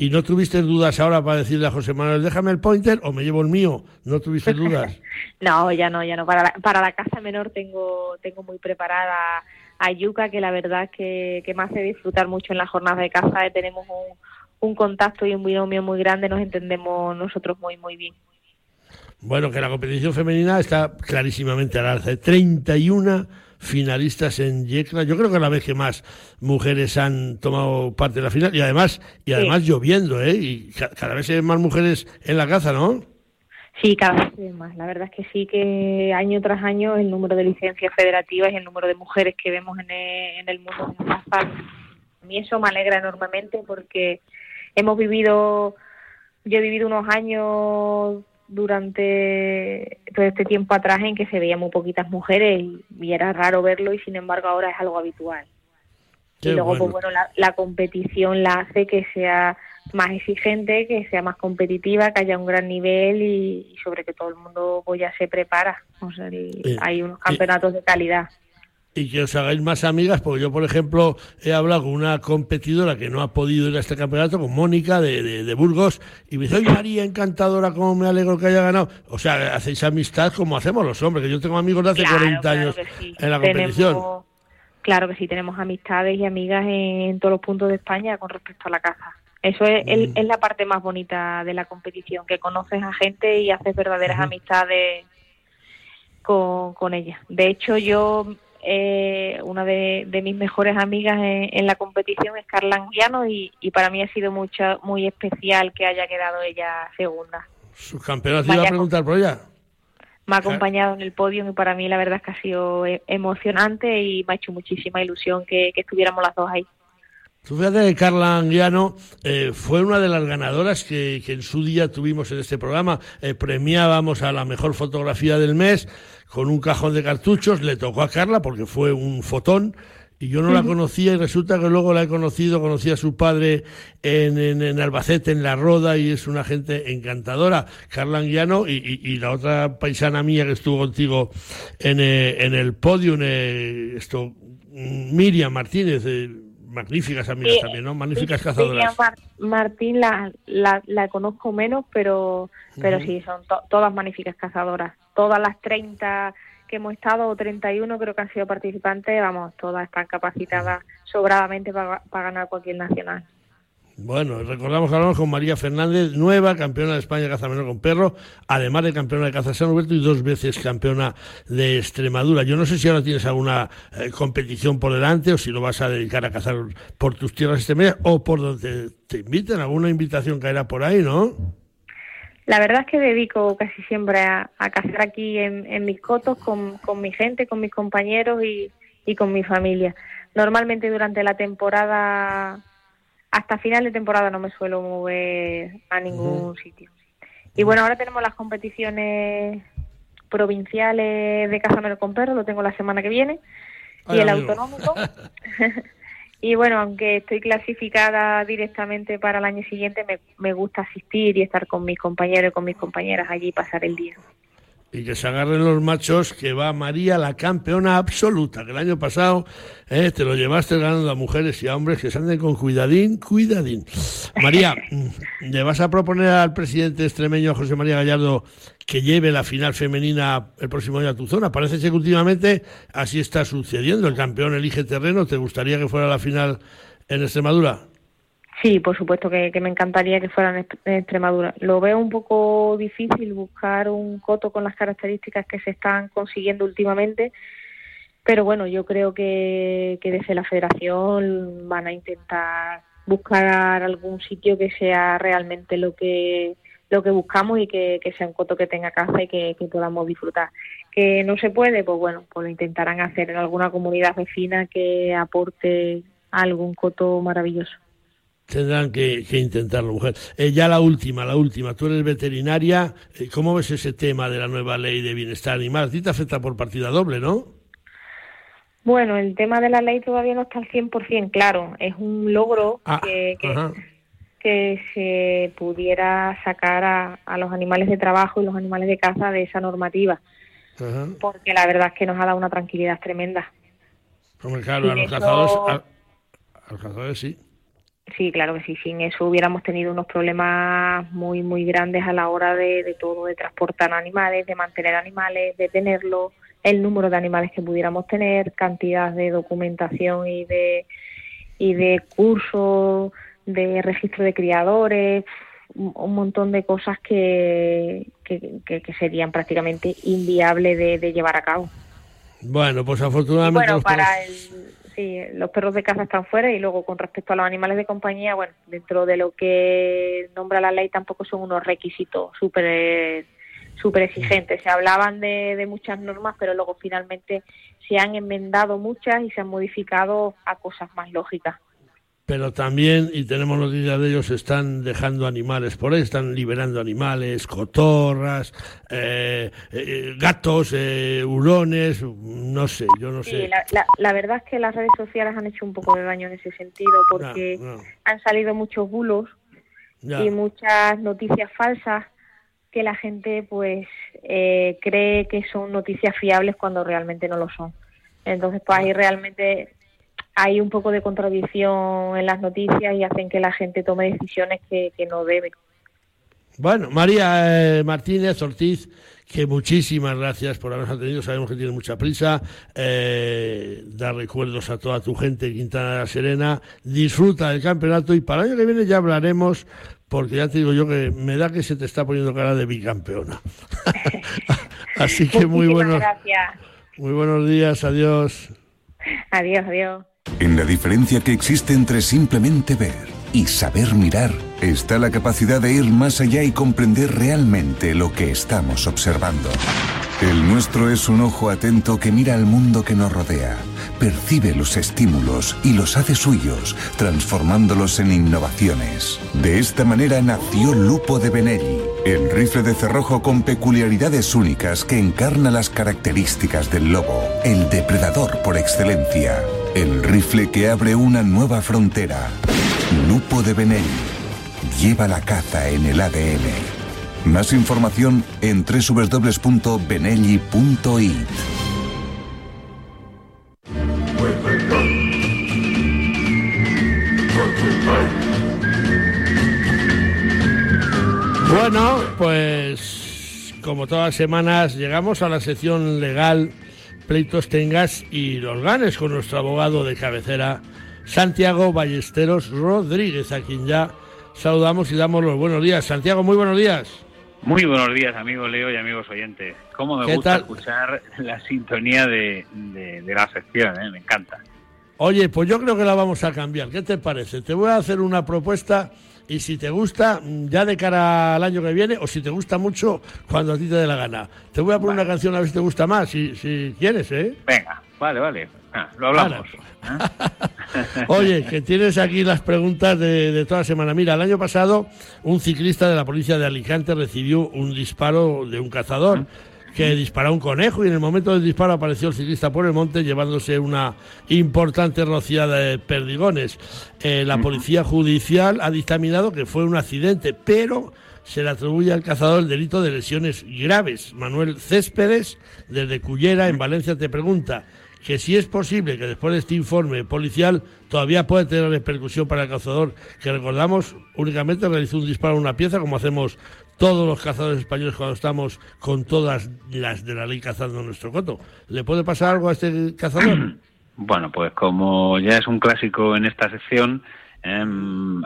Speaker 1: ¿Y no tuviste dudas ahora para decirle a José Manuel, déjame el pointer o me llevo el mío? ¿No tuviste dudas?
Speaker 8: No, ya no, ya no. Para la, para la caza menor tengo, tengo muy preparada a Yuka, que la verdad es que, que me hace disfrutar mucho en las jornadas de caza. Eh, Tenemos un, un contacto y un binomio muy grande, nos entendemos nosotros muy, muy bien.
Speaker 1: Bueno, que la competición femenina está clarísimamente al alza. Hay 31 finalistas en Yecla. Yo creo que es la vez que más mujeres han tomado parte de la final y además y además lloviendo, ¿eh? Y ca- cada vez hay más mujeres en la caza, ¿no?
Speaker 8: Sí, cada vez más. La verdad es que sí que año tras año el número de licencias federativas y el número de mujeres que vemos en el, en el mundo de la caza, a mí eso me alegra enormemente porque hemos vivido, yo he vivido unos años durante todo este tiempo atrás en que se veían muy poquitas mujeres y, y era raro verlo y sin embargo ahora es algo habitual.
Speaker 1: Qué
Speaker 8: y luego,
Speaker 1: bueno.
Speaker 8: pues bueno, la, la competición la hace que sea más exigente, que sea más competitiva, que haya un gran nivel y, y sobre que todo el mundo pues ya se prepara. O sea, el-
Speaker 1: Eh,
Speaker 8: hay unos campeonatos de calidad.
Speaker 1: Y que os hagáis más amigas, porque yo, por ejemplo, he hablado con una competidora que no ha podido ir a este campeonato, con Mónica de, de- de Burgos, y me dice, ¡ay, María, encantadora, cómo me alegro que haya ganado! O sea, hacéis amistad como hacemos los hombres, que yo tengo amigos de hace
Speaker 8: Claro,
Speaker 1: 40
Speaker 8: claro
Speaker 1: años
Speaker 8: sí.
Speaker 1: en la competición.
Speaker 8: Tenemos- claro que sí, tenemos amistades y amigas en, todos los puntos de España con respecto a la caza. Eso es, el-
Speaker 1: Mm.
Speaker 8: es la parte más bonita de la competición, que conoces a gente y haces verdaderas amistades con, con ellas. De hecho, yo, eh, una de, de mis mejores amigas en, en la competición es Carla Anguiano y, y para mí ha sido mucho, muy especial que haya quedado ella segunda.
Speaker 1: Sus campeonatos, iba a preguntar por ella.
Speaker 8: Me ha acompañado en el podio y para mí la verdad es que ha sido eh, emocionante y me ha hecho muchísima ilusión que, que estuviéramos las dos ahí.
Speaker 1: Tú fíjate que Carla Anguiano eh, fue una de las ganadoras que, que en su día tuvimos en este programa. Eh, premiábamos a la mejor fotografía del mes con un cajón de cartuchos. Le tocó a Carla porque fue un fotón. Y yo no la conocía y resulta que luego la he conocido, conocí a su padre en, en, en Albacete, en La Roda, y es una gente encantadora. Carla Anguiano y, y- y la otra paisana mía que estuvo contigo en, eh, en el podio, esto, mm, Miriam Martínez, eh, magníficas amigas
Speaker 8: Sí,
Speaker 1: también, ¿no? Magníficas
Speaker 8: Sí,
Speaker 1: cazadoras.
Speaker 8: Mar- Martín la, la, la conozco menos, pero, pero sí, son to- todas magníficas cazadoras. Todas las 30 que hemos estado, o 31 creo que han sido participantes, vamos, todas están capacitadas sobradamente para, para ganar cualquier nacional.
Speaker 1: Bueno, recordamos que hablamos con María Fernández, nueva campeona de España de caza menor con perro, además de campeona de caza San Roberto y dos veces campeona de Extremadura. Yo no sé si ahora tienes alguna eh, competición por delante o si lo vas a dedicar a cazar por tus tierras extremeñas o por donde te inviten. Alguna invitación caerá por ahí, ¿no?
Speaker 8: La verdad es que dedico casi siempre a, cazar aquí en, mis cotos con, mi gente, con mis compañeros y con mi familia. Normalmente durante la temporada, hasta final de temporada no me suelo mover a ningún sitio. Y bueno, ahora tenemos las competiciones provinciales de caza menor con perro, lo tengo la semana que viene, y el
Speaker 1: amigo.
Speaker 8: autonómico. Y bueno, aunque estoy clasificada directamente para el año siguiente, me, me gusta asistir y estar con mis compañeros y con mis compañeras allí y pasar el día.
Speaker 1: Y que se agarren los machos, que va María, la campeona absoluta, que el año pasado eh, te lo llevaste ganando a mujeres y a hombres que se anden con cuidadín, cuidadín. María, mm, ¿le vas a proponer al presidente extremeño José María Gallardo que lleve la final femenina el próximo año a tu zona? Parece que últimamente así está sucediendo. El campeón elige terreno. ¿Te gustaría que fuera la final en Extremadura?
Speaker 8: Sí, por supuesto que, me encantaría que fuera en Extremadura. Lo veo un poco difícil buscar un coto con las características que se están consiguiendo últimamente, pero bueno, yo creo que, desde la federación van a intentar buscar algún sitio que sea realmente lo que lo que buscamos y que, sea un coto que tenga caza y que, que podamos disfrutar. Que no se puede, pues bueno, pues lo intentarán hacer en alguna comunidad vecina que aporte algún coto maravilloso.
Speaker 1: Tendrán que, que intentarlo, mujer. Eh, ya la última, la última. Tú eres veterinaria. Eh, ¿Cómo ves ese tema de la nueva ley de bienestar animal? A ti te afecta por partida doble, ¿no?
Speaker 8: Bueno, el tema de la ley todavía no está al 100% claro. Es un logro
Speaker 1: Ah,
Speaker 8: que, que,
Speaker 1: ajá.
Speaker 8: que se pudiera sacar a, a los animales de trabajo y los animales de caza de esa normativa,
Speaker 1: Ajá.
Speaker 8: porque la verdad es que nos ha dado una tranquilidad tremenda.
Speaker 1: Hombre, claro, a los
Speaker 8: eso-
Speaker 1: cazadores, a, a los cazadores sí.
Speaker 8: Sí, claro que sí. Sin eso hubiéramos tenido unos problemas muy, muy grandes a la hora de, de todo, de transportar animales, de mantener animales, de tenerlos, el número de animales que pudiéramos tener, cantidad de documentación y de, y de cursos, de registro de criadores, un, montón de cosas que, que, que- que serían prácticamente inviables de, de llevar a cabo.
Speaker 1: Bueno, pues afortunadamente.
Speaker 8: bueno,
Speaker 1: los
Speaker 8: para
Speaker 1: perros-
Speaker 8: el, sí, los perros de caza están fuera y luego con respecto a los animales de compañía, bueno, dentro de lo que nombra la ley tampoco son unos requisitos súper súper exigentes. Se hablaban de, de muchas normas, pero luego finalmente se han enmendado muchas y se han modificado a cosas más lógicas
Speaker 1: pero también, y tenemos noticias de ellos, están dejando animales por ahí, están liberando animales, cotorras, eh, eh, gatos, eh, hurones, no sé, yo no
Speaker 8: Sí,
Speaker 1: sé.
Speaker 8: la, la- la verdad es que las redes sociales han hecho un poco de daño en ese sentido porque
Speaker 1: No, no.
Speaker 8: han salido muchos bulos
Speaker 1: Ya.
Speaker 8: y muchas noticias falsas que la gente pues eh, cree que son noticias fiables cuando realmente no lo son. Entonces pues ahí realmente hay un poco de contradicción en las noticias y hacen que la gente tome decisiones que, que no debe.
Speaker 1: Bueno, María eh, Martínez Ortiz, que muchísimas gracias por habernos atendido. Sabemos que tiene mucha prisa. Eh, da recuerdos a toda tu gente de Quintana de la Serena. Disfruta del campeonato y para el año que viene ya hablaremos, porque ya te digo yo que me da que se te está poniendo cara de bicampeona. Así que muy
Speaker 8: Muchísimas
Speaker 1: buenos,
Speaker 8: gracias.
Speaker 1: muy buenos días. Adiós.
Speaker 8: Adiós, adiós.
Speaker 3: En la diferencia que existe entre simplemente ver y saber mirar está la capacidad de ir más allá y comprender realmente lo que estamos observando. El nuestro es un ojo atento que mira al mundo que nos rodea, percibe los estímulos y los hace suyos, transformándolos en innovaciones. De esta manera nació Lupo de Benelli, el rifle de cerrojo con peculiaridades únicas que encarna las características del lobo, el depredador por excelencia. El rifle que abre una nueva frontera. Lupo de Benelli. Lleva la caza en el ADN. Más información en www.benelli.it.
Speaker 1: Bueno, pues como todas las semanas llegamos a la sección legal Pleitos Tengas y los ganes con nuestro abogado de cabecera Santiago Ballesteros Rodríguez, a ya saludamos y damos los buenos días. Santiago, muy buenos días.
Speaker 9: Muy buenos días, amigo Leo y amigos oyentes. ¿Cómo me
Speaker 1: ¿Qué
Speaker 9: gusta
Speaker 1: tal?
Speaker 9: escuchar la sintonía de, de- de la sección? eh? Me encanta.
Speaker 1: Oye, pues yo creo que la vamos a cambiar. ¿Qué te parece? Te voy a hacer una propuesta y si te gusta, mm, ya de cara al año que viene, o si te gusta mucho, cuando a ti te dé la gana. Te voy a poner una canción a ver si te gusta más, si, si quieres, ¿eh?
Speaker 9: Venga, vale, vale. Ah, lo hablamos.
Speaker 1: Oye, que tienes aquí las preguntas de, de toda la semana. Mira, el año pasado un ciclista de la policía de Alicante recibió un disparo de un cazador que disparó a un conejo y en el momento del disparo apareció el ciclista por el monte llevándose una importante rociada de perdigones. Eh, la policía judicial ha dictaminado que fue un accidente, pero se le atribuye al cazador el delito de lesiones graves. Manuel Céspedes, desde Cullera, en Valencia, te pregunta que si es posible que después de este informe policial todavía puede tener repercusión para el cazador, que recordamos únicamente realizó un disparo a una pieza, como hacemos todos los cazadores españoles cuando estamos con todas las de la ley cazando nuestro coto. ¿Le puede pasar algo a este cazador?
Speaker 9: Bueno, pues como ya es un clásico en esta sección, em,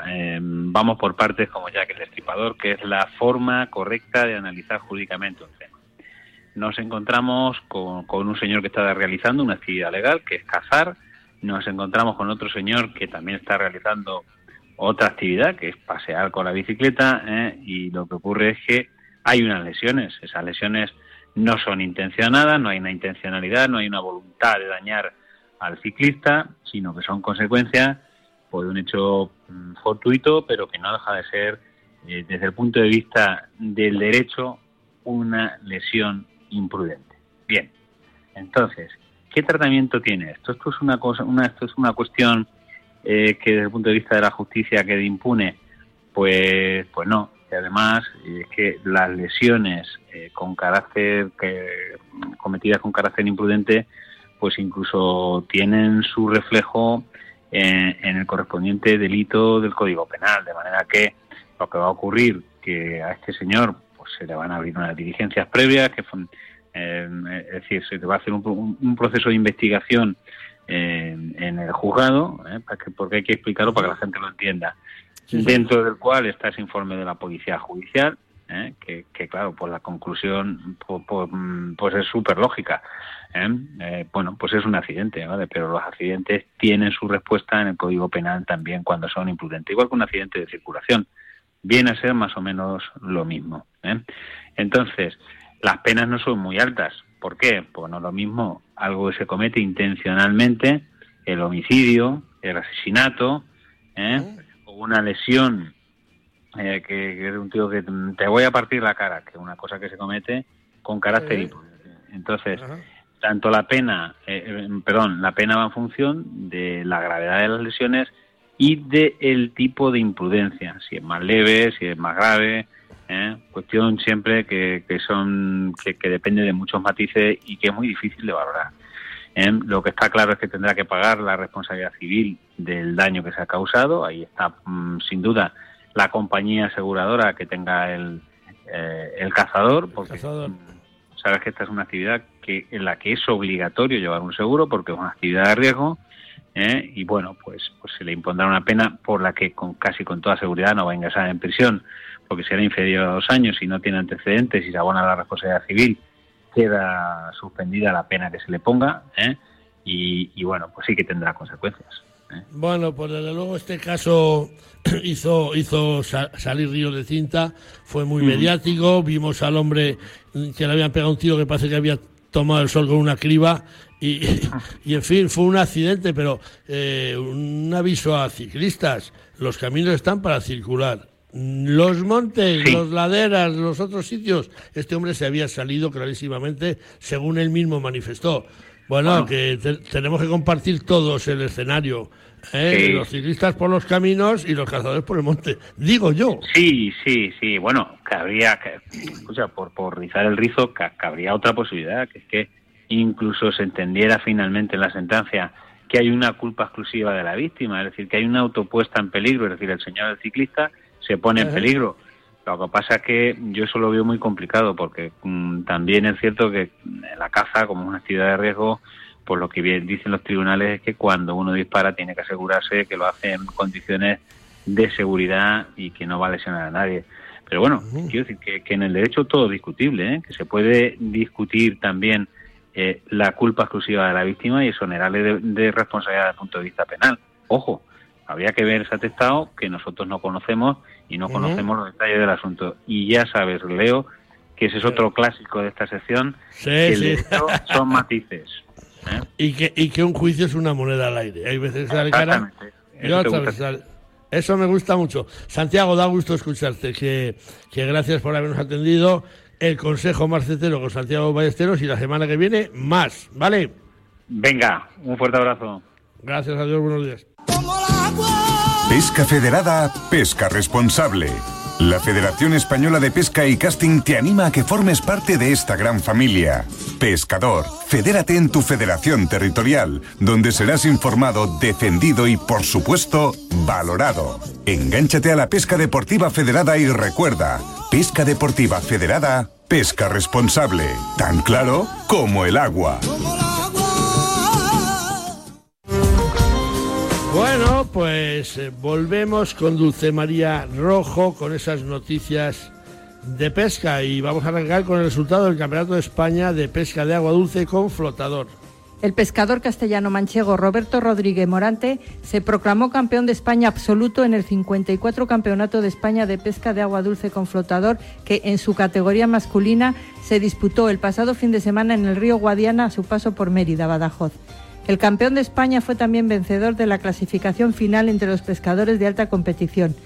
Speaker 9: vamos por partes como ya que el destripador, que es la forma correcta de analizar jurídicamente. Nos encontramos con, con un señor que está realizando una actividad legal, que es cazar. Nos encontramos con otro señor que también está realizando otra actividad, que es pasear con la bicicleta, ¿eh? y lo que ocurre es que hay unas lesiones. Esas lesiones no son intencionadas, no hay una intencionalidad, no hay una voluntad de dañar al ciclista, sino que son consecuencias de un hecho mm, fortuito, pero que no deja de ser, eh, desde el punto de vista del derecho, una lesión imprudente. Bien, entonces, ¿qué tratamiento tiene esto? Esto es una cosa, una, esto es una cuestión eh, que desde el punto de vista de la justicia quede impune, pues, pues no. Y además eh, es que las lesiones eh, con carácter que, cometidas con carácter imprudente, pues incluso tienen su reflejo en, en el correspondiente delito del Código Penal, de manera que lo que va a ocurrir que a este señor pues se le van a abrir unas diligencias previas, que eh, es decir, se va a hacer un, un- un proceso de investigación eh, en el juzgado, eh, para que, porque hay que explicarlo para que la gente lo entienda,
Speaker 1: Sí, sí.
Speaker 9: dentro del cual está ese informe de la policía judicial, eh, que, que, claro, pues la conclusión pues, pues, mm, pues es súper lógica. Eh, bueno, pues es un accidente, ¿vale? Pero los accidentes tienen su respuesta en el Código Penal también cuando son imprudentes, igual que un accidente de circulación. Viene a ser más o menos lo mismo. ¿Eh? Entonces, las penas no son muy altas. ¿Por qué? Pues no es lo mismo algo que se comete intencionalmente, el homicidio, el asesinato, ¿eh? o una lesión eh, que, que es un tío que te voy a partir la cara, que es una cosa que se comete con carácter
Speaker 1: Sí.
Speaker 9: imprudente. Entonces, tanto la pena, eh, eh, perdón, la pena va en función de la gravedad de las lesiones y de el tipo de imprudencia, si es más leve, si es más grave, ¿eh? cuestión siempre que, que son que, que depende de muchos matices y que es muy difícil de valorar. ¿eh? Lo que está claro es que tendrá que pagar la responsabilidad civil del daño que se ha causado. Ahí está, mm, sin duda, la compañía aseguradora que tenga el, eh, el cazador, porque
Speaker 1: Cazador.
Speaker 9: mm, sabes que esta es una actividad que en la que es obligatorio llevar un seguro porque es una actividad de riesgo. ¿Eh? Y bueno, pues, pues se le impondrá una pena por la que con casi con toda seguridad no va a ingresar en prisión, porque será inferior a dos años y no tiene antecedentes y se abona la responsabilidad civil queda suspendida la pena que se le ponga ¿eh? y, y, bueno, pues sí que tendrá consecuencias. ¿eh?
Speaker 1: Bueno, pues desde luego este caso hizo, hizo sa- salir ríos de cinta, fue muy mediático, vimos al hombre que le habían pegado un tiro que parece que había tomado el sol con una criba y, y en fin, fue un accidente, pero eh, un aviso a ciclistas, los caminos están para circular. Los montes,
Speaker 9: Sí.
Speaker 1: los laderas, los otros sitios, este hombre se había salido clarísimamente, según él mismo manifestó. Bueno,
Speaker 9: Bueno.
Speaker 1: que te- tenemos que compartir todos el escenario. ¿Eh?
Speaker 9: Sí.
Speaker 1: Los ciclistas por los caminos y los cazadores por el monte. Digo yo.
Speaker 9: Sí, sí, sí. Bueno, cabría, escucha, por, por rizar el rizo, ca- cabría otra posibilidad, que es que incluso se entendiera finalmente en la sentencia que hay una culpa exclusiva de la víctima, es decir, que hay una autopuesta en peligro, es decir, el señor del ciclista se pone en peligro. Lo que pasa es que yo eso lo veo muy complicado porque mm, también es cierto que la caza, como una actividad de riesgo, pues lo que bien dicen los tribunales es que cuando uno dispara tiene que asegurarse que lo hace en condiciones de seguridad y que no va a lesionar a nadie. Pero bueno, quiero decir que, que en el derecho todo es discutible, ¿eh? que se puede discutir también eh, la culpa exclusiva de la víctima y exonerarle de, de responsabilidad desde el punto de vista penal. Ojo, habría que ver ese atestado que nosotros no conocemos y no conocemos los detalles del asunto. Y ya sabes, Leo, que ese es otro clásico de esta sección,
Speaker 1: Sí,
Speaker 9: que el
Speaker 1: sí.
Speaker 9: derecho son matices. ¿Eh?
Speaker 1: Y que, y que un juicio es una moneda al aire. Hay veces que sale cara
Speaker 9: Exactamente.
Speaker 1: y otras
Speaker 9: gusta.
Speaker 1: veces sale- Eso me gusta mucho. Santiago, da gusto escucharte. Que, que gracias por habernos atendido. El consejo marcetero con Santiago Ballesteros y la semana que viene más. ¿Vale?
Speaker 9: Venga, un fuerte abrazo.
Speaker 1: Gracias a Dios. Buenos días.
Speaker 3: Pesca Federada, pesca responsable. La Federación Española de Pesca y Casting te anima a que formes parte de esta gran familia. Pescador, fedérate en tu federación territorial, donde serás informado, defendido y, por supuesto, valorado. Engánchate a la pesca deportiva federada y recuerda, pesca deportiva federada, pesca responsable, tan claro como el agua.
Speaker 1: Bueno, pues eh, volvemos con Dulce María Rojo con esas noticias de pesca y vamos a arrancar con el resultado del Campeonato de España de Pesca de Agua Dulce con flotador.
Speaker 2: El pescador castellano manchego Roberto Rodríguez Morante se proclamó campeón de España absoluto en el 54 Campeonato de España de Pesca de Agua Dulce con Flotador, que en su categoría masculina se disputó el pasado fin de semana en el río Guadiana a su paso por Mérida, Badajoz. El campeón de España fue también vencedor de la clasificación final entre los pescadores de alta competición.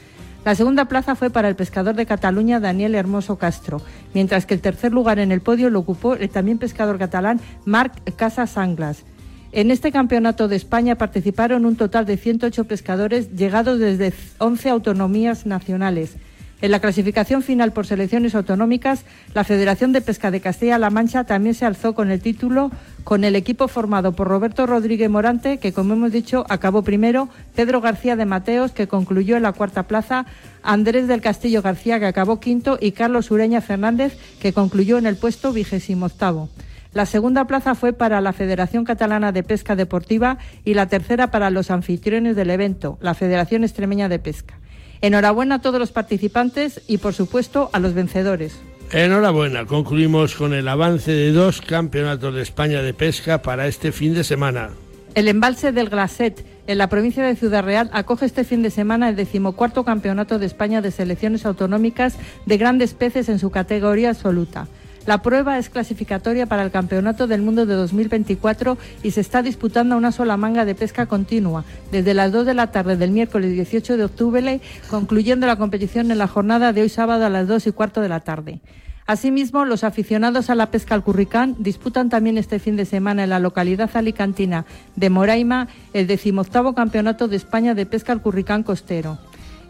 Speaker 2: La segunda plaza fue para el pescador de Cataluña Daniel Hermoso Castro, mientras que el tercer lugar en el podio lo ocupó el también pescador catalán Marc Casas Anglas. En este campeonato de España participaron un total de 108 pescadores llegados desde 11 autonomías nacionales. En la clasificación final por selecciones autonómicas, la Federación de Pesca de Castilla-La Mancha también se alzó con el título con el equipo formado por Roberto Rodríguez Morante, que como hemos dicho acabó primero, Pedro García de Mateos, que concluyó en la cuarta plaza, Andrés del Castillo García, que acabó quinto, y Carlos Ureña Fernández, que concluyó en el puesto vigésimo octavo. La segunda plaza fue para la Federación Catalana de Pesca Deportiva y la tercera para los anfitriones del evento, la Federación Extremeña de Pesca. Enhorabuena a todos los participantes y, por supuesto, a los vencedores.
Speaker 1: Enhorabuena, concluimos con el avance de dos campeonatos de España de pesca para este fin de semana.
Speaker 2: El embalse del Glaset, en la provincia de Ciudad Real, acoge este fin de semana el decimocuarto campeonato de España de selecciones autonómicas de grandes peces en su categoría absoluta. La prueba es clasificatoria para el Campeonato del Mundo de 2024 y se está disputando una sola manga de pesca continua, desde las 2 de la tarde del miércoles 18 de octubre, concluyendo la competición en la jornada de hoy sábado a las 2 y cuarto de la tarde. Asimismo, los aficionados a la pesca al curricán disputan también este fin de semana en la localidad alicantina de Moraima el decimoctavo Campeonato de España de Pesca al Curricán Costero.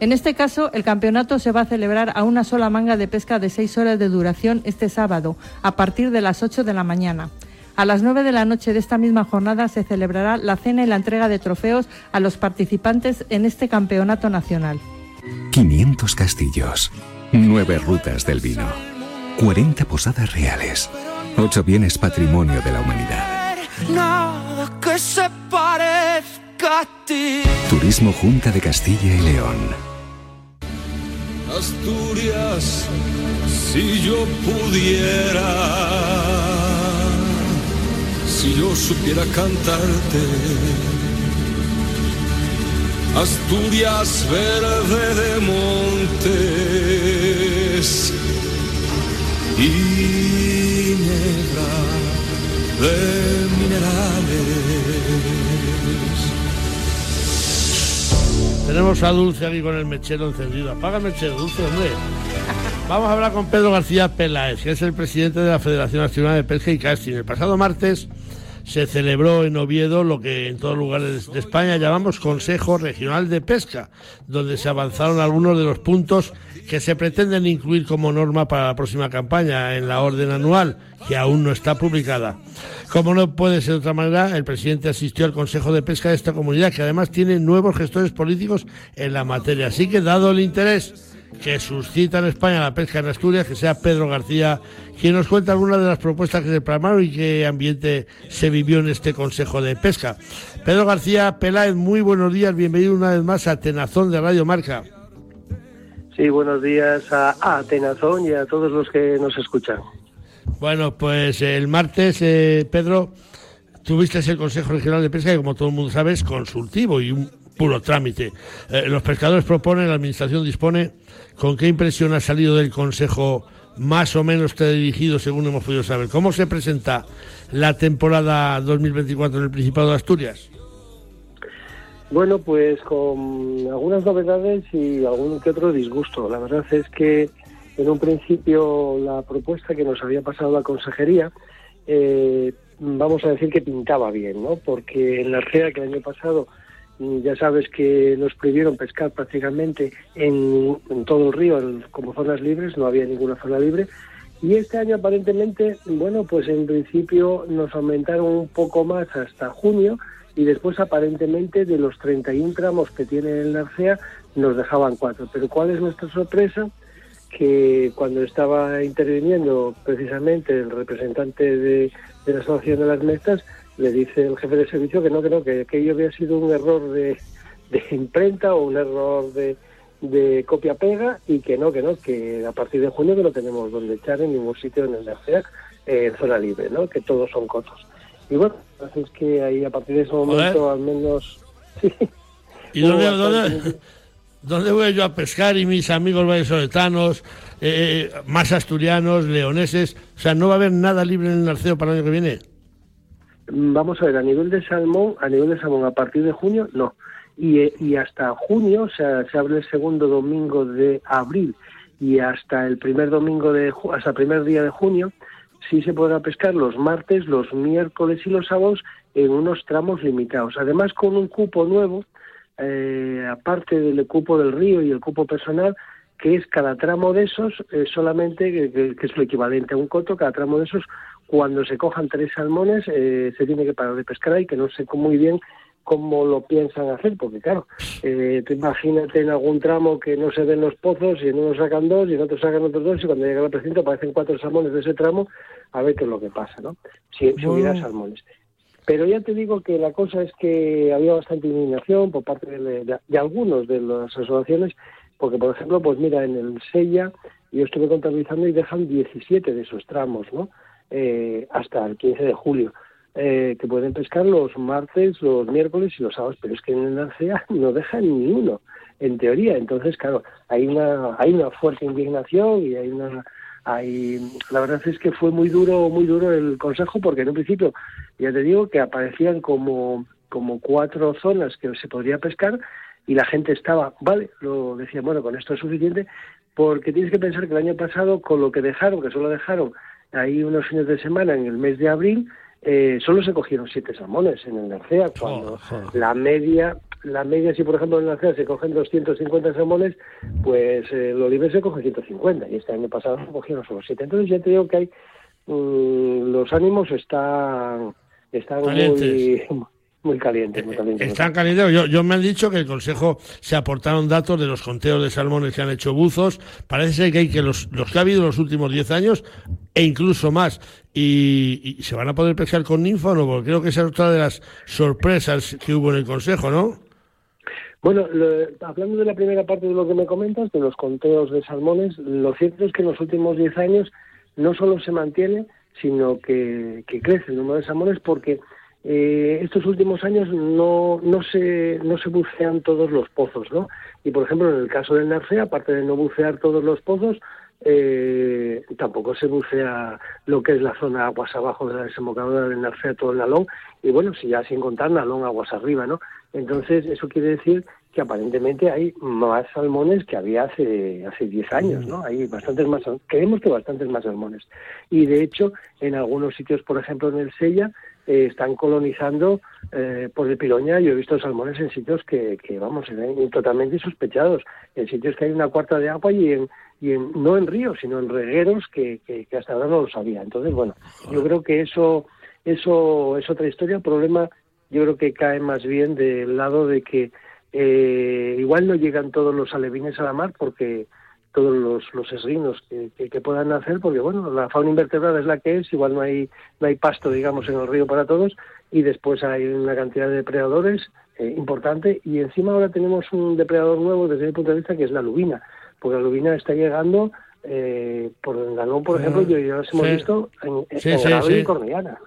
Speaker 2: En este caso, el campeonato se va a celebrar a una sola manga de pesca de seis horas de duración este sábado, a partir de las 8 de la mañana. A las 9 de la noche de esta misma jornada se celebrará la cena y la entrega de trofeos a los participantes en este campeonato nacional.
Speaker 3: 500 castillos, 9 rutas del vino, 40 posadas reales, 8 bienes patrimonio de la humanidad.
Speaker 10: Nada que se parezca.
Speaker 3: Turismo Junta de Castilla y León.
Speaker 10: Asturias, si yo pudiera, si yo supiera cantarte. Asturias verde de montes y negra de minerales.
Speaker 1: Tenemos a Dulce aquí con el mechero encendido. Apaga el mechero, Dulce, hombre. Vamos a hablar con Pedro García Peláez, que es el presidente de la Federación Nacional de Pesca y Casting. El pasado martes se celebró en Oviedo lo que en todos lugares de España llamamos Consejo Regional de Pesca, donde se avanzaron algunos de los puntos que se pretenden incluir como norma para la próxima campaña en la orden anual, que aún no está publicada. Como no puede ser de otra manera, el presidente asistió al Consejo de Pesca de esta comunidad, que además tiene nuevos gestores políticos en la materia. Así que, dado el interés que suscita en España la pesca en Asturias, que sea Pedro García quien nos cuenta algunas de las propuestas que se plasmaron y qué ambiente se vivió en este Consejo de Pesca. Pedro García Peláez, muy buenos días, bienvenido una vez más a Tenazón de Radio Marca.
Speaker 11: Sí, buenos días a, a Tenazón y a todos los que nos escuchan.
Speaker 1: Bueno, pues el martes, eh, Pedro, tuviste el Consejo Regional de Pesca, que como todo el mundo sabe es consultivo y un puro trámite. Eh, los pescadores proponen, la Administración dispone. ¿Con qué impresión ha salido del Consejo más o menos dirigido, según hemos podido saber? ¿Cómo se presenta la temporada 2024 en el Principado de Asturias?
Speaker 11: Bueno, pues con algunas novedades y algún que otro disgusto. La verdad es que en un principio la propuesta que nos había pasado la consejería, eh, vamos a decir que pintaba bien, ¿no? Porque en la REA que el año pasado ya sabes que nos prohibieron pescar prácticamente en, en todo el río en- como zonas libres, no había ninguna zona libre. Y este año aparentemente, bueno, pues en principio nos aumentaron un poco más hasta junio y después aparentemente de los 31 tramos que tiene el Narcea nos dejaban cuatro. Pero ¿cuál es nuestra sorpresa? Que cuando estaba interviniendo precisamente el representante de, de la Asociación de las Mestas, le dice el jefe de servicio que no, que no, que aquello había sido un error de, de imprenta o un error de, de copia-pega y que no, que no, que a partir de junio que no tenemos donde echar en ningún sitio en el Narcea eh, en zona libre, ¿no? que todos son cotos. Y bueno, así es que ahí a partir de ese momento al menos... sí,
Speaker 1: ¿Y dónde, dónde, dónde voy yo a pescar y mis amigos vallesoletanos, eh, más asturianos, leoneses? O sea, ¿no va a haber nada libre en el Narceo para el año que viene?
Speaker 11: Mm, Vamos a ver, a nivel de salmón, a nivel de salmón a partir de junio, no. Y, eh, y hasta junio, o sea, se abre el segundo domingo de abril y hasta el primer domingo de hasta el primer día de junio, sí se podrá pescar los martes, los miércoles y los sábados en unos tramos limitados. Además, con un cupo nuevo, eh, aparte del cupo del río y el cupo personal, que es cada tramo de esos, eh, solamente, que- que es lo equivalente a un coto, cada tramo de esos, cuando se cojan tres salmones, eh, se tiene que parar de pescar ahí, que no sé muy bien cómo lo piensan hacer, porque claro, eh, tú imagínate en algún tramo que no se ven los pozos y en uno sacan dos y en otro sacan otros dos y cuando llega al precinto aparecen cuatro salmones de ese tramo, a ver qué es lo que pasa, ¿no? Si, si hubiera salmones. Pero ya te digo que la cosa es que había bastante indignación por parte de, de- de algunos de las asociaciones, porque por ejemplo, pues mira, en el Sella yo estuve contabilizando y dejan 17 de esos tramos, ¿no? Eh, hasta el 15 de julio, eh, que pueden pescar los martes, los miércoles y los sábados, pero es que en el Narcea no dejan ni uno, en teoría. Entonces, claro, hay una, hay una fuerte indignación y hay una Ahí, la verdad es que fue muy duro, muy duro el consejo, porque en un principio, ya te digo, que aparecían como, como cuatro zonas que se podría pescar y la gente estaba, vale, lo decía, bueno, con esto es suficiente, porque tienes que pensar que el año pasado, con lo que dejaron, que solo dejaron ahí unos fines de semana en el mes de abril, eh, solo se cogieron siete salmones en el Narcea, cuando la media, la media, si por ejemplo en el Narcea se cogen 250 salmones, pues eh, el Oliver se coge 150, y este año pasado se cogieron solo siete. Entonces ya te digo que hay, mm, los ánimos están, están muy, muy calientes, muy calientes.
Speaker 1: Están calientes. Yo, yo me han dicho que el Consejo se aportaron datos de los conteos de salmones que han hecho buzos. Parece ser que hay que los, los que ha habido en los últimos 10 años e incluso más. Y, y se van a poder pescar con ninfa o no, porque creo que esa es otra de las sorpresas que hubo en el Consejo, ¿no?
Speaker 11: Bueno, lo- hablando de la primera parte de lo que me comentas, de los conteos de salmones, lo cierto es que en los últimos 10 años no solo se mantiene, sino que, que crece el número de salmones porque eh, estos últimos años no, no, se, no se bucean todos los pozos, ¿no? Y por ejemplo, en el caso del Narcea, aparte de no bucear todos los pozos, eh, tampoco se bucea lo que es la zona aguas abajo de la desembocadura del Narcea, todo el Nalón, y bueno, si ya sin contar Nalón aguas arriba, ¿no? Entonces, eso quiere decir que aparentemente hay más salmones que había hace hace 10 años, ¿no? Hay bastantes más, creemos que bastantes más salmones. Y de hecho, en algunos sitios, por ejemplo, en el Sella, eh, están colonizando eh, por el Piroña. Yo he visto salmones en sitios que, que vamos, se ven totalmente insospechados, en sitios que hay una cuarta de agua y en, y en no en ríos, sino en regueros que, que, que hasta ahora no lo sabía. Entonces, bueno, yo creo que eso, eso es otra historia. El problema, yo creo que cae más bien del lado de que eh, igual no llegan todos los alevines a la mar porque todos los, los esrinos que, que, que puedan hacer, porque bueno, la fauna invertebrada es la que es, igual no hay, no hay pasto, digamos, en el río para todos, y después hay una cantidad de depredadores eh, importante, y encima ahora tenemos un depredador nuevo desde mi punto de vista, que es la lubina, porque la lubina está llegando, eh, por el Galón, por ejemplo, yo ya los hemos
Speaker 1: Sí.
Speaker 11: visto en, en
Speaker 1: Sí, sí,
Speaker 11: Granada y Cornellana.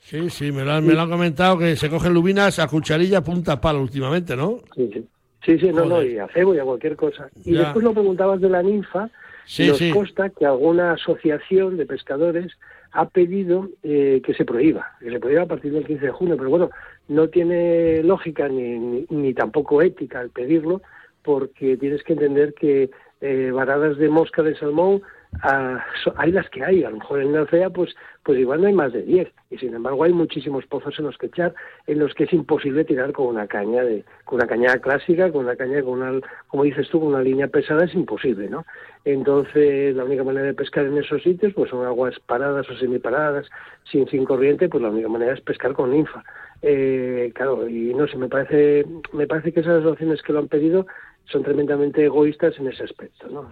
Speaker 1: Sí, sí, me lo, han, me lo han comentado que se cogen lubinas a cucharilla punta palo últimamente, ¿no?
Speaker 11: Sí, sí. Sí, sí, no, no, y a cebo y a cualquier cosa. Y
Speaker 1: Ya.
Speaker 11: después lo preguntabas de la ninfa,
Speaker 1: Sí,
Speaker 11: nos
Speaker 1: sí.
Speaker 11: consta que alguna asociación de pescadores ha pedido eh, que se prohíba, que se prohíba a partir del 15 de junio, pero bueno, no tiene lógica ni, ni, ni tampoco ética el pedirlo, porque tienes que entender que eh, varadas de mosca de salmón ah, hay las que hay, a lo mejor en Narcea pues, pues igual no hay más de 10, y sin embargo hay muchísimos pozos en los que echar, en los que es imposible tirar con una caña de, con una caña clásica, con una caña con una, como dices tú, con una línea pesada es imposible, ¿no? Entonces la única manera de pescar en esos sitios pues son aguas paradas o semiparadas, sin, sin corriente, pues la única manera es pescar con ninfa. Eh, claro, y no sé, me parece, me parece que esas asociaciones que lo han pedido son tremendamente egoístas en ese aspecto, ¿no?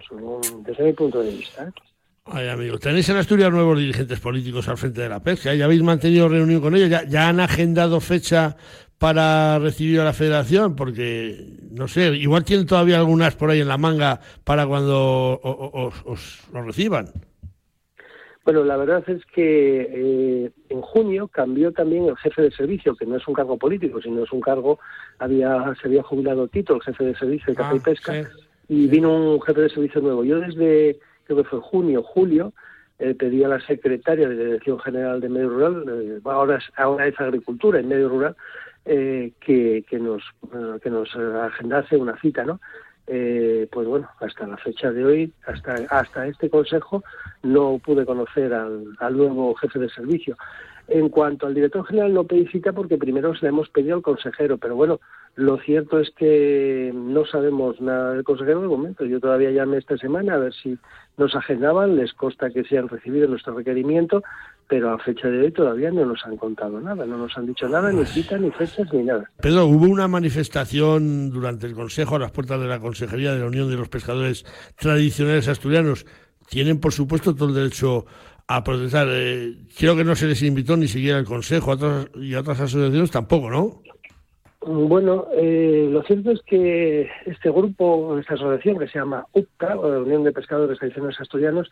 Speaker 11: Desde mi punto de vista. ¿eh?
Speaker 1: Ay, amigo, tenéis en Asturias nuevos dirigentes políticos al frente de la pesca. ¿Ya habéis mantenido reunión con ellos? ¿Ya, han agendado fecha para recibir a la federación? Porque, no sé, igual tienen todavía algunas por ahí en la manga para cuando o- o- os, os lo reciban.
Speaker 11: Bueno, la verdad es que eh, en junio cambió también el jefe de servicio, que no es un cargo político, sino es un cargo, había, se había jubilado Tito, el jefe de servicio de caza y
Speaker 1: Ah,
Speaker 11: pesca,
Speaker 1: sí.
Speaker 11: y vino un jefe de servicio nuevo. Yo desde, creo que fue junio, julio, eh, pedí a la secretaria de la Dirección General de Medio Rural, eh, ahora, es, ahora es Agricultura en Medio Rural, eh, que, que nos, eh, que nos eh, agendase una cita, ¿no? Eh, pues bueno, hasta la fecha de hoy, hasta, hasta este consejo, no pude conocer al, al nuevo jefe de servicio. En cuanto al director general, no pedí cita porque primero se le hemos pedido al consejero, pero bueno, lo cierto es que no sabemos nada del consejero de momento. Yo todavía llamé esta semana a ver si nos agendaban, les consta que se han recibido nuestro requerimiento, pero a fecha de hoy todavía no nos han contado nada, no nos han dicho nada, ni cita, ni fechas, ni nada.
Speaker 1: Pedro, hubo una manifestación durante el Consejo a las puertas de la Consejería de la Unión de los Pescadores Tradicionales Asturianos. Tienen, por supuesto, todo el derecho a protestar. Eh, creo que no se les invitó ni siquiera al Consejo a otras, y a otras asociaciones tampoco, ¿no?
Speaker 11: Bueno, eh, lo cierto es que este grupo, esta asociación que se llama UPCA, o la Unión de Pescadores Tradicionales Asturianos,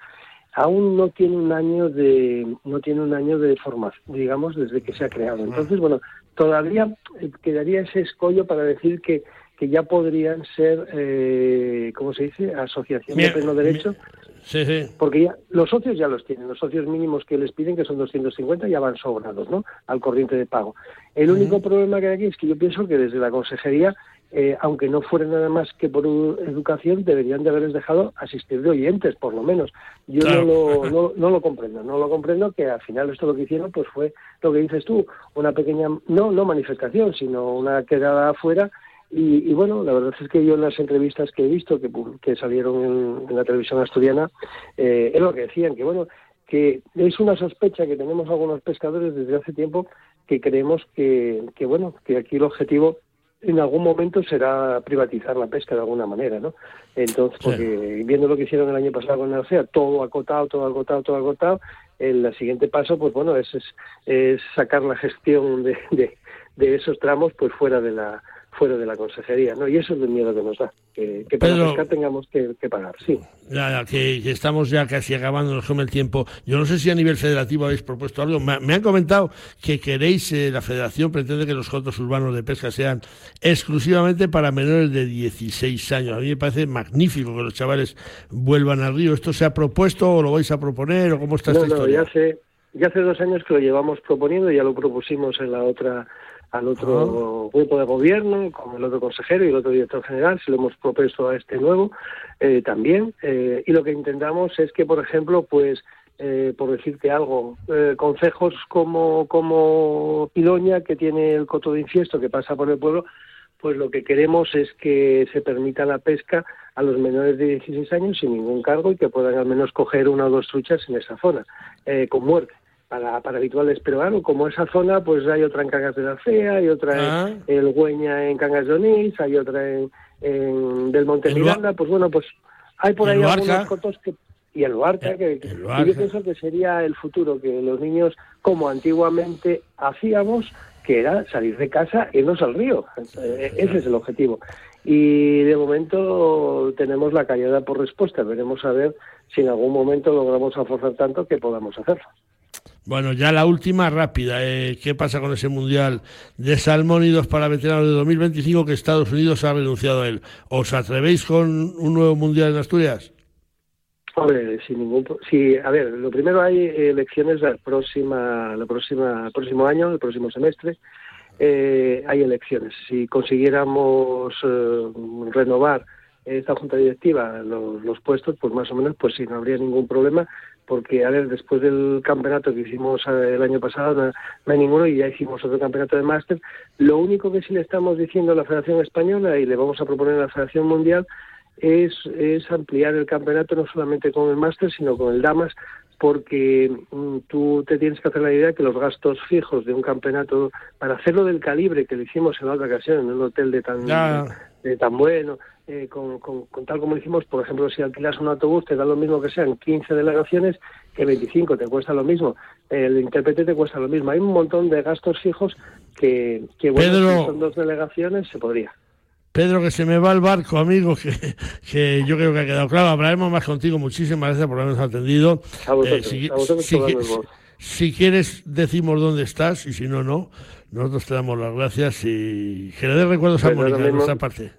Speaker 11: aún no tiene un año de no tiene un año de formación, digamos, desde que se ha creado. Entonces, bueno, todavía eh, quedaría ese escollo para decir que que ya podrían ser, eh, ¿cómo se dice?, asociación de pleno derecho,
Speaker 1: Sí, sí.
Speaker 11: porque ya los socios ya los tienen, los socios mínimos que les piden, que son 250, ya van sobrados, ¿no?, al corriente de pago. El único problema que hay aquí es que yo pienso que desde la consejería, eh, aunque no fuera nada más que por educación, deberían de haberles dejado asistir de oyentes, por lo menos. Yo
Speaker 1: Claro.
Speaker 11: no, lo, no, no lo comprendo, no lo comprendo que al final esto lo que hicieron pues fue lo que dices tú, una pequeña, no, no manifestación, sino una quedada afuera y, y bueno, la verdad es que yo en las entrevistas que he visto, que, que salieron en, en la televisión asturiana, eh, es lo que decían, que bueno, que es una sospecha que tenemos algunos pescadores desde hace tiempo que creemos que, que bueno, que aquí el objetivo en algún momento será privatizar la pesca de alguna manera, ¿no? Entonces,
Speaker 1: Sí.
Speaker 11: porque viendo lo que hicieron el año pasado con el OCEA, todo acotado, todo acotado, todo acotado, el siguiente paso, pues bueno, es, es, es sacar la gestión de, de, de esos tramos pues fuera de la fuera de la consejería, ¿no? Y eso es el miedo que nos da, que, que para
Speaker 1: Pedro-
Speaker 11: pescar tengamos que, que pagar, sí.
Speaker 1: Ya, ya, que, que estamos ya casi acabando, nos come el tiempo. Yo no sé si a nivel federativo habéis propuesto algo. Me, me han comentado que queréis, eh, la federación pretende que los cotos urbanos de pesca sean exclusivamente para menores de 16 años. A mí me parece magnífico que los chavales vuelvan al río. ¿Esto se ha propuesto o lo vais a proponer o cómo está
Speaker 11: No,
Speaker 1: esta
Speaker 11: no,
Speaker 1: historia?
Speaker 11: ya hace, ya hace dos años que lo llevamos proponiendo, ya lo propusimos en la otra al otro grupo de gobierno, con el otro consejero y el otro director general, se lo hemos propuesto a este nuevo eh, también. eh, y lo que intentamos es que, por ejemplo, pues, eh, por decirte algo, eh, concejos como, como Piloña, que tiene el coto de infiesto que pasa por el pueblo, pues lo que queremos es que se permita la pesca a los menores de 16 años sin ningún cargo y que puedan al menos coger una o dos truchas en esa zona, eh, con muerte, para, para habituales. Pero claro, como esa zona, pues hay otra en Cangas de la Fea, hay otra
Speaker 1: Ah.
Speaker 11: en el Güeña en Cangas de Onís, hay otra en, en del Monte Miranda, pues bueno, pues hay por ahí
Speaker 1: Luarca.
Speaker 11: algunos cotos que y el Luarca, que, que- y yo pienso que sería el futuro, que los niños, como antiguamente hacíamos, que era salir de casa e irnos al río. Eh, Ese es el objetivo. Y de momento tenemos la callada por respuesta. Veremos a ver si en algún momento logramos forzar tanto que podamos hacerlo.
Speaker 1: Bueno, ya la última rápida. eh, ¿Qué pasa con ese Mundial de Salmónidos para veteranos de 2025 que Estados Unidos ha renunciado a él? ¿Os atrevéis con un nuevo Mundial en Asturias?
Speaker 11: Hombre, sin ningún, sí, a ver, lo primero hay elecciones la próxima, la próxima, el próximo año, el próximo semestre, eh, hay elecciones. Si consiguiéramos eh, renovar esta junta directiva los, los puestos, pues más o menos, pues sí, no habría ningún problema, porque a ver, después del campeonato que hicimos eh, el año pasado, no, no hay ninguno y ya hicimos otro campeonato de máster. Lo único que sí le estamos diciendo a la Federación Española y le vamos a proponer a la Federación Mundial es, es ampliar el campeonato no solamente con el máster, sino con el damas, porque mm, tú te tienes que hacer la idea que los gastos fijos de un campeonato, para hacerlo del calibre que lo hicimos en la otra ocasión, en un hotel de tan, de tan bueno, eh, con, con- con tal como lo hicimos, por ejemplo, si alquilas un autobús te da lo mismo que sean 15 delegaciones que 25, te cuesta lo mismo. El intérprete te cuesta lo mismo. Hay un montón de gastos fijos que, que bueno,
Speaker 1: Pedro.
Speaker 11: si son dos delegaciones, se podría.
Speaker 1: Pedro, que se me va el barco, amigo, que, que yo creo que ha quedado claro. Hablaremos más contigo. Muchísimas gracias por habernos atendido.
Speaker 11: A vosotros,
Speaker 1: Eh, si,
Speaker 11: a vosotros
Speaker 1: quieres, decimos dónde estás y si no, no. Nosotros te damos las gracias y que le des recuerdos a Mónica de nuestra parte.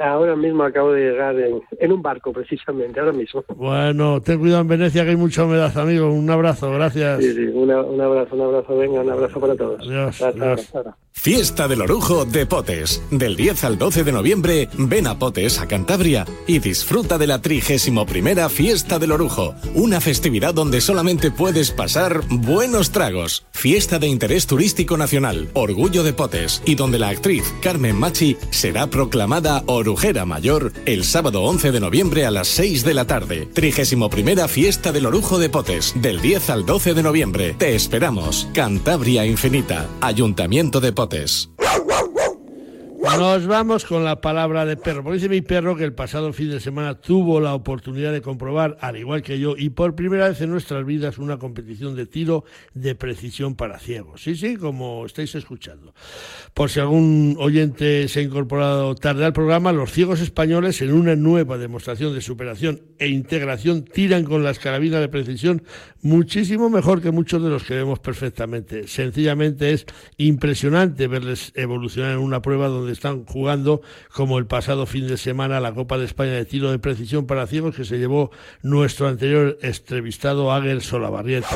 Speaker 11: Ahora mismo acabo de llegar en, en un barco, precisamente, ahora mismo.
Speaker 1: Bueno, ten cuidado en Venecia, que hay mucha humedad, amigo. Un abrazo, gracias.
Speaker 11: Sí, sí, una- un abrazo, un abrazo, venga, un abrazo para todos.
Speaker 1: Adiós,
Speaker 11: Hasta ahora,
Speaker 1: adiós.
Speaker 11: hasta.
Speaker 12: Fiesta del Orujo de Potes. Del 10 al 12 de noviembre, ven a Potes, a Cantabria, y disfruta de la 31 Fiesta del Orujo. Una festividad donde solamente puedes pasar buenos tragos. Fiesta de interés turístico nacional, Orgullo de Potes, y donde la actriz Carmen Machi será proclamada Orujera Mayor el sábado 11 de noviembre a las 6 de la tarde. 31 Fiesta del Orujo de Potes. Del 10 al 12 de noviembre. Te esperamos. Cantabria Infinita. Ayuntamiento de Potes.
Speaker 1: Nos vamos con la palabra de perro. Porque dice mi perro que el pasado fin de semana tuvo la oportunidad de comprobar, al igual que yo, y por primera vez en nuestras vidas, una competición de tiro de precisión para ciegos. Sí, sí, como estáis escuchando. Por si algún oyente se ha incorporado tarde al programa, los ciegos españoles, en una nueva demostración de superación e integración, tiran con las carabinas de precisión muchísimo mejor que muchos de los que vemos perfectamente. Sencillamente es impresionante verles evolucionar en una prueba donde están jugando, como el pasado fin de semana, la Copa de España de tiro de precisión para ciegos que se llevó nuestro anterior entrevistado Águel Solabarrieta.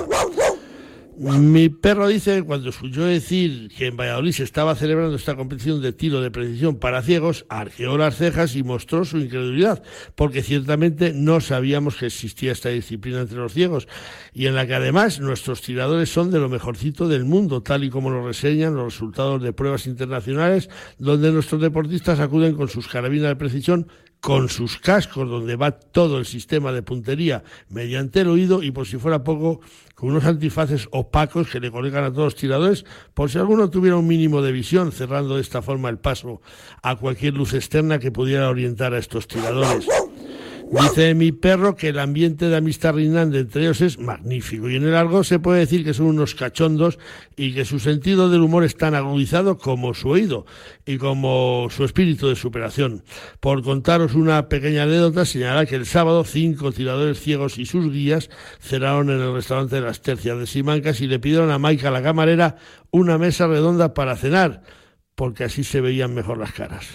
Speaker 1: Mi perro dice que cuando escuchó decir que en Valladolid se estaba celebrando esta competición de tiro de precisión para ciegos, arqueó las cejas y mostró su incredulidad, porque ciertamente no sabíamos que existía esta disciplina entre los ciegos, y en la que además nuestros tiradores son de lo mejorcito del mundo, tal y como lo reseñan los resultados de pruebas internacionales, donde nuestros deportistas acuden con sus carabinas de precisión con sus cascos, donde va todo el sistema de puntería mediante el oído y por si fuera poco, con unos antifaces opacos que le colocan a todos los tiradores, por si alguno tuviera un mínimo de visión, cerrando de esta forma el paso a cualquier luz externa que pudiera orientar a estos tiradores. Dice mi perro que el ambiente de amistad reinante entre ellos es magnífico y en el algo se puede decir que son unos cachondos y que su sentido del humor es tan agudizado como su oído y como su espíritu de superación. Por contaros una pequeña anécdota, señalar que el sábado cinco tiradores ciegos y sus guías cerraron en el restaurante de las Tercias de Simancas y le pidieron a Maika, la camarera, una mesa redonda para cenar, porque así se veían mejor las caras.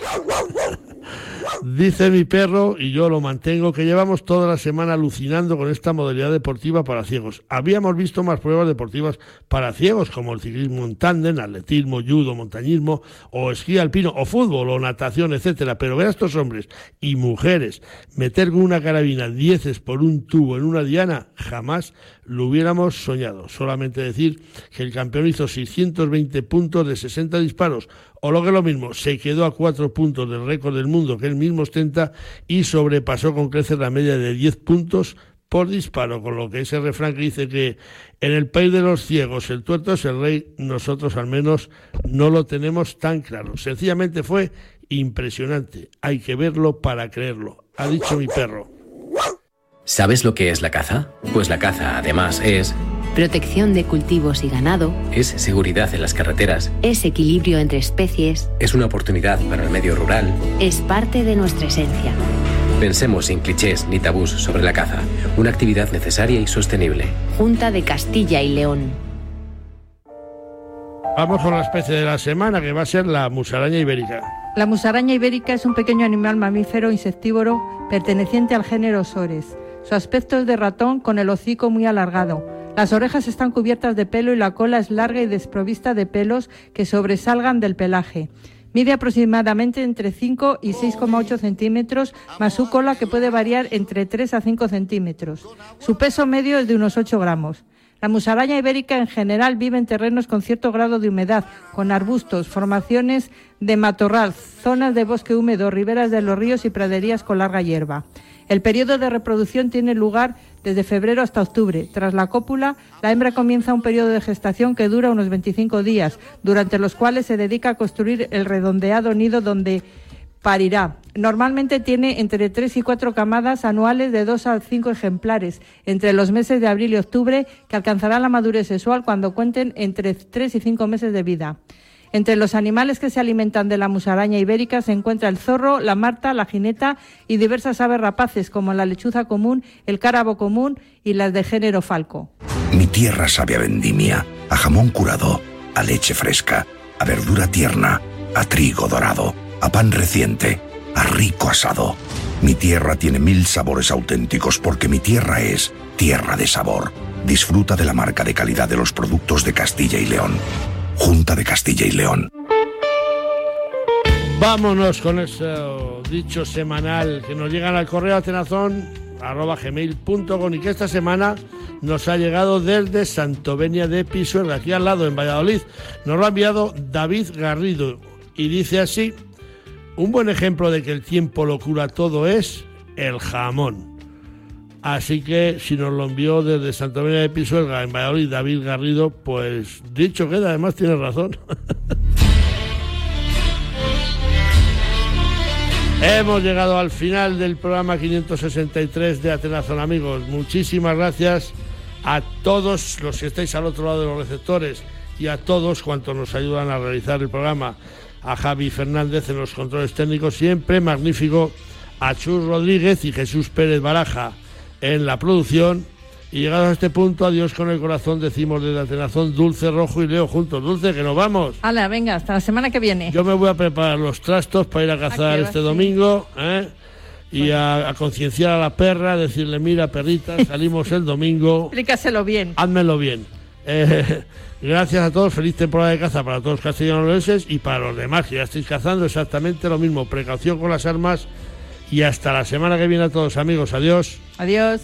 Speaker 1: Dice mi perro, y yo lo mantengo, que llevamos toda la semana alucinando con esta modalidad deportiva para ciegos. Habíamos visto más pruebas deportivas para ciegos, como el ciclismo en tándem, atletismo, judo, montañismo, o esquí alpino, o fútbol, o natación, etcétera. Pero ver a estos hombres y mujeres meter con una carabina dieces por un tubo en una diana, jamás lo hubiéramos soñado. Solamente decir que el campeón hizo 620 puntos de 60 disparos, o lo que es lo mismo, se quedó a cuatro puntos del récord del mundo que él mismo ostenta y sobrepasó con creces la media de 10 puntos por disparo, con lo que ese refrán que dice que en el país de los ciegos el tuerto es el rey, nosotros al menos no lo tenemos tan claro. Sencillamente fue impresionante, hay que verlo para creerlo, ha dicho mi perro.
Speaker 13: ¿Sabes lo que es la caza? Pues la caza, además, es
Speaker 4: Protección de cultivos y ganado.
Speaker 13: es seguridad en las carreteras,
Speaker 4: Es equilibrio entre especies.
Speaker 13: es una oportunidad para el medio rural.
Speaker 4: Es parte de nuestra esencia.
Speaker 13: Pensemos sin clichés ni tabús sobre la caza, una actividad necesaria y sostenible.
Speaker 4: Junta de Castilla y León.
Speaker 1: Vamos con la especie de la semana, que va a ser la musaraña ibérica.
Speaker 2: La musaraña ibérica es un pequeño animal mamífero insectívoro perteneciente al género Sores. Su aspecto es de ratón con el hocico muy alargado. Las orejas están cubiertas de pelo y la cola es larga y desprovista de pelos que sobresalgan del pelaje. Mide aproximadamente entre 5 y 6,8 centímetros, más su cola que puede variar entre 3 a 5 centímetros. Su peso medio es de unos 8 gramos. La musaraña ibérica en general vive en terrenos con cierto grado de humedad, con arbustos, formaciones de matorral, zonas de bosque húmedo, riberas de los ríos y praderías con larga hierba. El periodo de reproducción tiene lugar desde febrero hasta octubre. Tras la cópula, la hembra comienza un periodo de gestación que dura unos 25 días, durante los cuales se dedica a construir el redondeado nido donde parirá. Normalmente tiene entre 3 y 4 camadas anuales de 2 a 5 ejemplares entre los meses de abril y octubre que alcanzarán la madurez sexual cuando cuenten entre 3 y 5 meses de vida. Entre los animales que se alimentan de la musaraña ibérica se encuentra el zorro, la marta, la jineta y diversas aves rapaces como la lechuza común, el cárabo común y las de género falco.
Speaker 14: Mi tierra sabe a vendimia, a jamón curado, a leche fresca, a verdura tierna, a trigo dorado, a pan reciente, a rico asado. Mi tierra tiene mil sabores auténticos porque mi tierra es tierra de sabor. Disfruta de la marca de calidad de los productos de Castilla y León. Junta de Castilla y León.
Speaker 1: Vámonos con ese dicho semanal que nos llegan al correo atenazón arroba gmail.com y que esta semana nos ha llegado desde Santovenia de Pisuerga, aquí al lado en Valladolid. Nos lo ha enviado David Garrido y dice así, un buen ejemplo de que el tiempo lo cura todo es el jamón. Así que si nos lo envió desde Santovenia de Pisuerga en Valladolid David Garrido, pues dicho queda, además tiene razón. Hemos llegado al final del programa 563 de Atenazón, amigos. Muchísimas gracias a todos los que estáis al otro lado de los receptores y a todos cuantos nos ayudan a realizar el programa. A Javi Fernández en los controles técnicos, siempre magnífico. A Chus Rodríguez y Jesús Pérez Baraja en la producción Y llegados a este punto, adiós con el corazón, decimos desde Atenazón, Dulce, Rojo y Leo juntos. Dulce, que nos vamos.
Speaker 2: Hala, venga, hasta la semana que viene.
Speaker 1: Yo me voy a preparar los trastos para ir a cazar este
Speaker 2: sí.
Speaker 1: domingo, ¿eh? Y a, a concienciar a la perra, decirle, mira, perrita, salimos el domingo,
Speaker 2: Explícaselo bien.
Speaker 1: házmelo bien. Eh, gracias a todos, feliz temporada de caza para todos los castellanos y para los demás que ya estáis cazando exactamente lo mismo. Precaución con las armas y hasta la semana que viene a todos amigos. Adiós.
Speaker 2: Adiós.